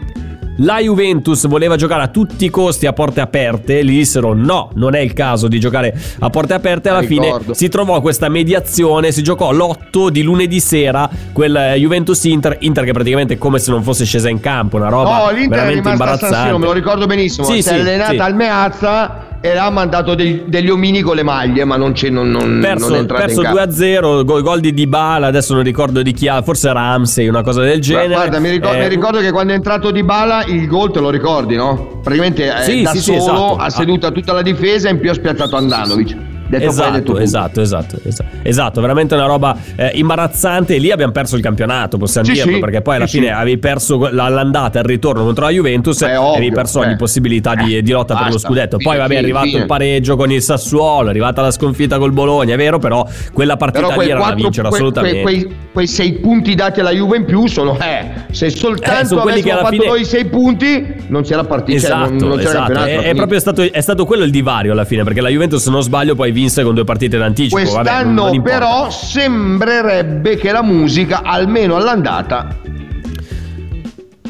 [SPEAKER 2] La Juventus voleva giocare a tutti i costi a porte aperte, gli dissero no, non è il caso di giocare a porte aperte, alla fine si trovò questa mediazione, si giocò l'8 di lunedì sera, quel eh, Juventus-Inter, Inter che praticamente è come se non fosse scesa in campo, una roba
[SPEAKER 3] No, l'Inter è
[SPEAKER 2] veramente
[SPEAKER 3] a San Siro,
[SPEAKER 2] imbarazzante.
[SPEAKER 3] me lo ricordo benissimo.
[SPEAKER 2] Sì,
[SPEAKER 3] si
[SPEAKER 2] sì,
[SPEAKER 3] è allenata
[SPEAKER 2] sì.
[SPEAKER 3] al Meazza e ha mandato degli, degli omini con le maglie, ma non, c'è, non, non, non è
[SPEAKER 2] perso,
[SPEAKER 3] entrato
[SPEAKER 2] perso
[SPEAKER 3] in campo.
[SPEAKER 2] 2-0 gol, gol di Dybala adesso non ricordo di chi ha forse Ramsey una cosa del genere
[SPEAKER 3] Guarda, mi ricordo,
[SPEAKER 2] Eh,
[SPEAKER 3] mi ricordo che quando è entrato Di Bala il gol te lo ricordi, no? Praticamente eh,
[SPEAKER 2] Sì,
[SPEAKER 3] da
[SPEAKER 2] sì, sì,
[SPEAKER 3] solo
[SPEAKER 2] esatto.
[SPEAKER 3] ha seduta tutta la difesa e in più ha spiazzato Andanovic. Detto
[SPEAKER 2] Esatto, esatto, esatto, esatto, esatto, veramente una roba eh, imbarazzante. E lì abbiamo perso il campionato, possiamo
[SPEAKER 3] Sì,
[SPEAKER 2] dirlo,
[SPEAKER 3] sì,
[SPEAKER 2] perché poi alla
[SPEAKER 3] sì,
[SPEAKER 2] fine avevi perso la- l'andata e il ritorno contro la Juventus e avevi perso ogni
[SPEAKER 3] eh.
[SPEAKER 2] possibilità di, di lotta per lo
[SPEAKER 3] basta,
[SPEAKER 2] scudetto. Poi vabbè, è arrivato il pareggio con il Sassuolo, è arrivata la sconfitta col Bologna, è vero, però quella partita
[SPEAKER 3] Però
[SPEAKER 2] lì era da
[SPEAKER 3] quattro,
[SPEAKER 2] vincere
[SPEAKER 3] que-
[SPEAKER 2] assolutamente.
[SPEAKER 3] quei- quei- quei sei punti dati alla Juve in più sono eh, se
[SPEAKER 2] Eh,
[SPEAKER 3] soltanto
[SPEAKER 2] che
[SPEAKER 3] avessimo fatto
[SPEAKER 2] fine-
[SPEAKER 3] noi sei punti non c'era partita, cioè,
[SPEAKER 2] Esatto,
[SPEAKER 3] non, non c'era
[SPEAKER 2] esatto. È, è proprio stato, è stato quello il divario alla fine, perché la Juventus, se non sbaglio, poi vinse con due partite d'anticipo. Vabbè, non-
[SPEAKER 3] Quest'anno
[SPEAKER 2] non
[SPEAKER 3] però sembrerebbe che la musica, almeno all'andata,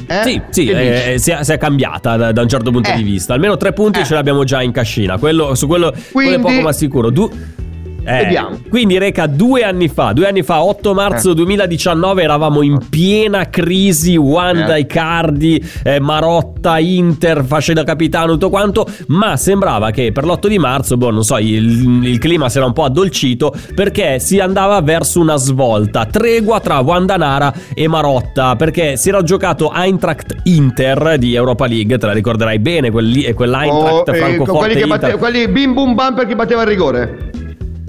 [SPEAKER 3] eh,
[SPEAKER 2] Sì, sì, eh, si, è, si è cambiata da, da un certo punto
[SPEAKER 3] Eh.
[SPEAKER 2] di vista. Almeno tre punti
[SPEAKER 3] Eh.
[SPEAKER 2] ce l'abbiamo già in cascina. Quello, su quello, quello è
[SPEAKER 3] Quindi-
[SPEAKER 2] poco ma sicuro. Du- eh,
[SPEAKER 3] Vediamo.
[SPEAKER 2] Quindi Reca, due anni fa, due anni fa, 8 marzo
[SPEAKER 3] Eh.
[SPEAKER 2] 2019, eravamo in piena crisi, Wanda,
[SPEAKER 3] Eh.
[SPEAKER 2] Icardi, eh, Marotta, Inter, fasce da capitano, tutto quanto, ma sembrava che per l'8 di marzo, boh, non so, il, il clima si era un po' addolcito perché si andava verso una svolta, tregua tra Wandanara e Marotta, perché si era giocato Eintracht Inter di Europa League, te la ricorderai bene, quel, quell'Eintracht
[SPEAKER 3] Oh, eh,
[SPEAKER 2] Francoforte
[SPEAKER 3] quelli, che batte- quelli bim bum bam per chi batteva il rigore.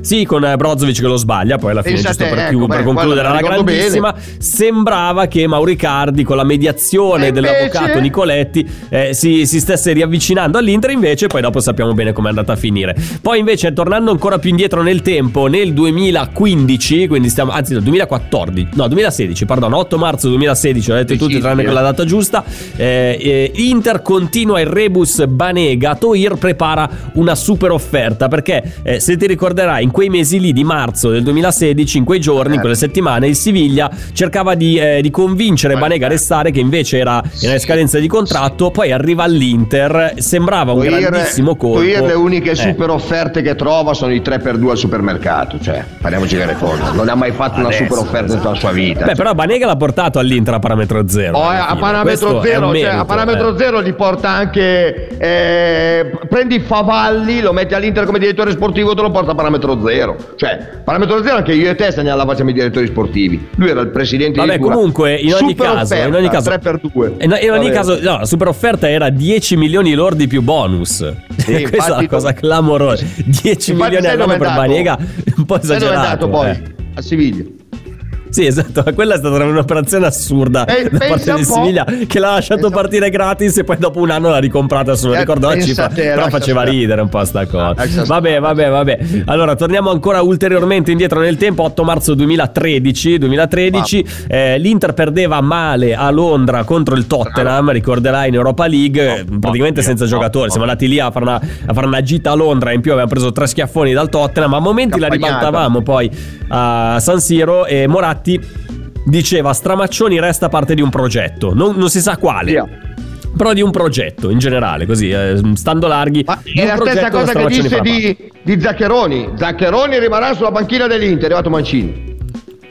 [SPEAKER 2] Sì, con eh, Brozovic che lo sbaglia, poi alla fine,
[SPEAKER 3] Pensa
[SPEAKER 2] giusto
[SPEAKER 3] te,
[SPEAKER 2] per,
[SPEAKER 3] ecco,
[SPEAKER 2] per
[SPEAKER 3] beh,
[SPEAKER 2] concludere
[SPEAKER 3] guarda,
[SPEAKER 2] alla grandissima, sembrava che Mauricardi con la mediazione
[SPEAKER 3] E
[SPEAKER 2] dell'avvocato
[SPEAKER 3] invece?
[SPEAKER 2] Nicoletti eh, si, si stesse riavvicinando all'Inter, invece poi dopo sappiamo bene com'è andata a finire. Poi invece, tornando ancora più indietro nel tempo, nel 2015, quindi stiamo, anzi nel 2014, no 2016, perdono, 8 marzo 2016, l'ho detto tutti tranne quella data giusta, eh, eh, Inter continua il rebus Banega, Toir prepara una super offerta perché eh, se ti ricorderai in quei mesi lì di marzo del 2016, in quei giorni, in quelle settimane, il Siviglia cercava di, eh, di convincere Banega a restare che invece era in scadenza di contratto, poi arriva all'Inter, sembrava un
[SPEAKER 3] Toir-
[SPEAKER 2] grandissimo colpo.
[SPEAKER 3] Toir le uniche
[SPEAKER 2] Eh.
[SPEAKER 3] super offerte che trova sono i 3x2 al supermercato, cioè parliamoci delle cose. Non ha mai fatto una
[SPEAKER 2] Adesso,
[SPEAKER 3] super offerta in tutta la sua vita.
[SPEAKER 2] Beh, però Banega l'ha portato all'Inter a parametro zero.
[SPEAKER 3] Oh, eh, a parametro zero, cioè, a
[SPEAKER 2] merito,
[SPEAKER 3] parametro
[SPEAKER 2] eh.
[SPEAKER 3] zero gli porta anche eh, prendi Favalli, lo metti all'Inter come direttore sportivo, te lo porta a parametro zero. Cioè, parametro zero anche io e te stiamo alla facciamo i direttori sportivi. Lui era il presidente
[SPEAKER 2] Vabbè,
[SPEAKER 3] di Tura.
[SPEAKER 2] comunque, in ogni
[SPEAKER 3] Super
[SPEAKER 2] caso,
[SPEAKER 3] offerta,
[SPEAKER 2] in ogni caso
[SPEAKER 3] 3x2.
[SPEAKER 2] In, in ogni
[SPEAKER 3] Vabbè.
[SPEAKER 2] caso, no, la super offerta era 10 milioni lordi più bonus. Questa è una cosa clamorosa. 10
[SPEAKER 3] Infatti
[SPEAKER 2] milioni
[SPEAKER 3] sai
[SPEAKER 2] al
[SPEAKER 3] dove
[SPEAKER 2] nome
[SPEAKER 3] è
[SPEAKER 2] per? Banega, un po' esagerato.
[SPEAKER 3] poi?
[SPEAKER 2] eh.
[SPEAKER 3] A Siviglia.
[SPEAKER 2] Sì, esatto, quella è stata un'operazione assurda
[SPEAKER 3] E
[SPEAKER 2] da parte di. Siviglia che l'ha lasciato
[SPEAKER 3] Pensa-
[SPEAKER 2] partire gratis e poi dopo un anno l'ha ricomprata, non
[SPEAKER 3] Eh,
[SPEAKER 2] ricordo la cifra,
[SPEAKER 3] te,
[SPEAKER 2] però faceva
[SPEAKER 3] stare.
[SPEAKER 2] ridere un po' sta cosa.
[SPEAKER 3] Lascia
[SPEAKER 2] Vabbè, vabbè, vabbè. Allora, torniamo ancora ulteriormente indietro nel tempo, 8 marzo 2013, 2013 eh, l'Inter perdeva male a Londra contro il Tottenham, ricorderai in Europa League, eh, praticamente senza giocatori, siamo andati lì a fare, una, a fare una gita a Londra, in più abbiamo preso tre schiaffoni dal Tottenham, a momenti la ribaltavamo poi a San Siro e Moratti diceva Stramaccioni resta parte di un progetto, non, non si sa quale.
[SPEAKER 3] Via.
[SPEAKER 2] Però di un progetto in generale, così, eh, stando larghi.
[SPEAKER 3] Ma è la stessa cosa che disse di, di Zaccheroni. Zaccheroni rimarrà sulla panchina dell'Inter, è arrivato Mancini.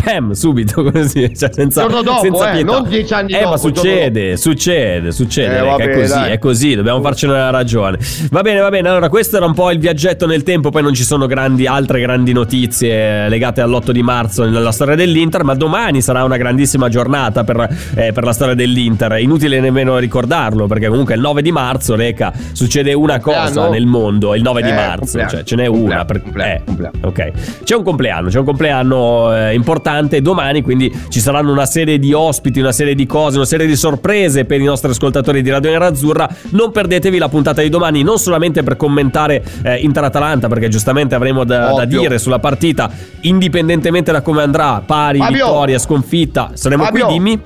[SPEAKER 2] Pam, subito così, cioè senza,
[SPEAKER 3] Giorno dopo,
[SPEAKER 2] senza
[SPEAKER 3] eh, non dieci anni
[SPEAKER 2] eh,
[SPEAKER 3] dopo,
[SPEAKER 2] ma
[SPEAKER 3] il giorno
[SPEAKER 2] succede, succede, succede,
[SPEAKER 3] Eh, vabbè,
[SPEAKER 2] è così,
[SPEAKER 3] dai.
[SPEAKER 2] è così, dobbiamo farcene una ragione. Va bene, va bene, allora questo era un po' il viaggetto nel tempo, poi non ci sono grandi, altre grandi notizie legate all'8 di marzo nella storia dell'Inter, ma domani sarà una grandissima giornata per, eh, per la storia dell'Inter, inutile nemmeno ricordarlo, perché comunque il 9 di marzo, Reca, succede una cosa nel mondo, il 9 di
[SPEAKER 3] Eh,
[SPEAKER 2] marzo,
[SPEAKER 3] compleanno.
[SPEAKER 2] cioè ce n'è
[SPEAKER 3] Compleanno,
[SPEAKER 2] una. Per,
[SPEAKER 3] compleanno,
[SPEAKER 2] eh,
[SPEAKER 3] compleanno.
[SPEAKER 2] Ok, c'è un compleanno, c'è un compleanno eh, importante importante. Domani quindi ci saranno una serie di ospiti, una serie di cose, una serie di sorprese per i nostri ascoltatori di Radio Nerazzurra. Non perdetevi la puntata di domani, non solamente per commentare eh, Inter-Atalanta, perché giustamente avremo da, da dire sulla partita, indipendentemente da come andrà, pari,
[SPEAKER 3] Fabio.
[SPEAKER 2] vittoria, sconfitta. Saremo
[SPEAKER 3] Fabio.
[SPEAKER 2] qui, dimmi.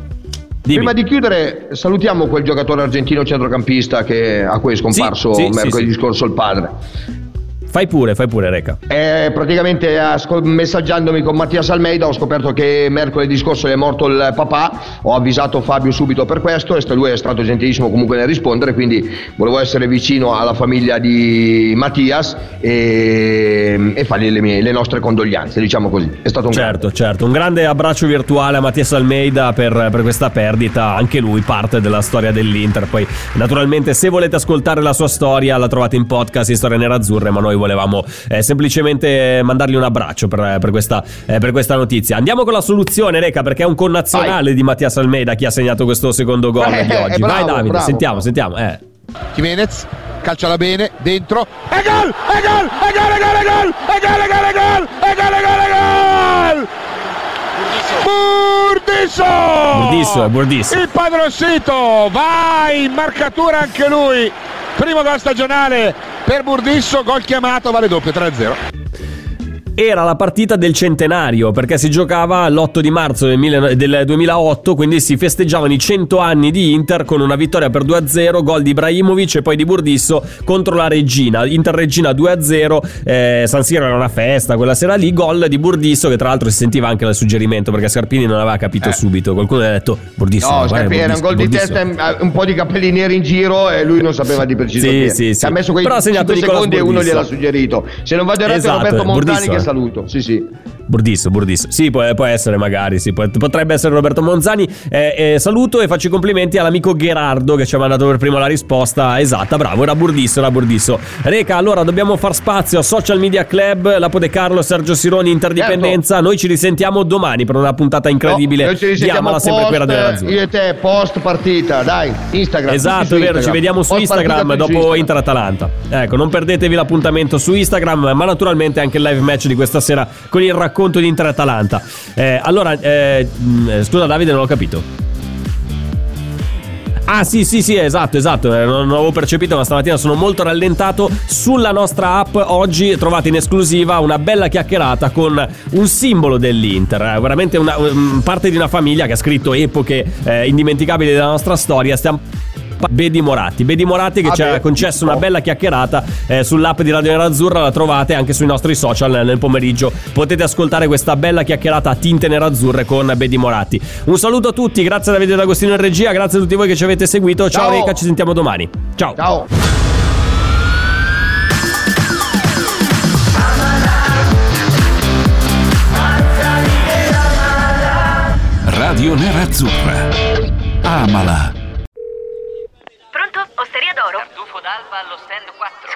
[SPEAKER 2] Dimmi.
[SPEAKER 3] Prima di chiudere, salutiamo quel giocatore argentino centrocampista che, a cui è scomparso
[SPEAKER 2] Sì, sì,
[SPEAKER 3] mercoledì
[SPEAKER 2] sì, sì.
[SPEAKER 3] scorso il padre.
[SPEAKER 2] Fai pure, fai pure, Reca.
[SPEAKER 3] Eh, praticamente ascol- messaggiandomi con Mattias Almeida ho scoperto che mercoledì scorso è morto il papà, ho avvisato Fabio subito per questo e lui è stato gentilissimo comunque nel rispondere, quindi volevo essere vicino alla famiglia di Mattias e, e fargli le, mie- le nostre condoglianze, diciamo così. È stato un
[SPEAKER 2] Certo, certo. Un grande abbraccio virtuale a Mattias Almeida per, per questa perdita. Anche lui parte della storia dell'Inter. Poi, naturalmente, se volete ascoltare la sua storia, la trovate in podcast in Storia Nerazzurre. Ma noi volevamo eh, semplicemente mandargli un abbraccio per, per questa, eh, per questa notizia. Andiamo con la soluzione, Reca, perché è un connazionale di Mattias Almeida chi ha segnato questo secondo gol
[SPEAKER 12] Eh,
[SPEAKER 2] di oggi.
[SPEAKER 12] eh,
[SPEAKER 2] Vai,
[SPEAKER 12] bravo,
[SPEAKER 2] Davide,
[SPEAKER 12] bravo.
[SPEAKER 2] sentiamo, sentiamo. Eh.
[SPEAKER 12] Jimenez calciala bene, dentro, e gol, e gol, e gol, e gol, e gol, e gol, e gol, e gol, e gol, e gol, e gol! Burdisso!
[SPEAKER 2] Burdisso, Burdisso.
[SPEAKER 12] Il padroncito, vai in marcatura anche lui. Primo gol stagionale per Burdisso, gol chiamato, vale doppio 3-0.
[SPEAKER 2] Era la partita del centenario perché si giocava l'8 di marzo del, mille- del 2008, quindi si festeggiavano i 100 anni di Inter con una vittoria per 2-0, gol di Ibrahimovic e poi di Burdisso contro la Regina. Inter Regina 2-0, eh, San Siro era una festa quella sera lì, gol di Burdisso che tra l'altro si sentiva anche dal suggerimento perché Scarpini non aveva capito subito, qualcuno gli ha detto Burdisso.
[SPEAKER 3] No, Scarpini era un
[SPEAKER 2] Burdisso,
[SPEAKER 3] gol di
[SPEAKER 2] Burdisso".
[SPEAKER 3] testa, e un po' di capelli neri in giro e lui non sapeva di preciso
[SPEAKER 2] Sì, sì, sì.
[SPEAKER 3] Ha messo quei
[SPEAKER 2] Però ha segnato
[SPEAKER 3] 5
[SPEAKER 2] Nicolas
[SPEAKER 3] secondi e uno
[SPEAKER 2] Burdisso.
[SPEAKER 3] gliel'ha suggerito. Se non vado errato
[SPEAKER 2] Esatto,
[SPEAKER 3] Roberto Montani
[SPEAKER 2] Burdisso,
[SPEAKER 3] che
[SPEAKER 2] eh.
[SPEAKER 3] Saluto. Sì, sì.
[SPEAKER 2] Burdisso, Burdisso. Sì, può, può essere magari, sì, può- potrebbe essere Roberto Monzani. Eh, eh, saluto e faccio i complimenti all'amico Gherardo che ci ha mandato per primo la risposta esatta. Bravo, era Burdisso, era Burdisso. Reca, allora dobbiamo far spazio a Social Media Club, Lapo De Carlo, Sergio Sironi, Interdipendenza. Noi ci risentiamo domani per una puntata incredibile
[SPEAKER 3] Noi ci risentiamo
[SPEAKER 2] Amala sempre qui a Radio
[SPEAKER 3] post,
[SPEAKER 2] Nerazzurra.
[SPEAKER 3] io e te post partita, dai, Instagram.
[SPEAKER 2] Esatto, è vero, ci vediamo su
[SPEAKER 3] Post
[SPEAKER 2] Instagram dopo. Inter-Atalanta. Ecco, non perdetevi l'appuntamento su Instagram, ma naturalmente anche il live match di questa sera con il racconto di Inter-Atalanta. Eh, allora, eh, mh, scusa Davide, non ho capito. Ah sì sì sì esatto esatto eh, non, avevo percepito ma stamattina sono molto rallentato Sulla nostra app oggi trovate in esclusiva una bella chiacchierata con un simbolo dell'Inter eh, Veramente una, um, parte di una famiglia che ha scritto epoche eh, indimenticabili della nostra storia Stiamo Bedi Moratti Bedi Moratti che
[SPEAKER 3] Ah,
[SPEAKER 2] ci ha
[SPEAKER 3] beh,
[SPEAKER 2] concesso una bella chiacchierata eh, sull'app di Radio Nerazzurra la trovate anche sui nostri social nel, nel pomeriggio potete ascoltare questa bella chiacchierata a tinte nerazzurre con Bedi Moratti un saluto a tutti grazie a Davide D'Agostino in regia grazie a tutti voi che ci avete seguito ciao,
[SPEAKER 3] Ciao.
[SPEAKER 2] Reca ci sentiamo domani ciao
[SPEAKER 3] Ciao.
[SPEAKER 1] Radio Nerazzurra. Amala.
[SPEAKER 7] Pronto? Osteria d'oro? Tartufo d'alba allo stand 4.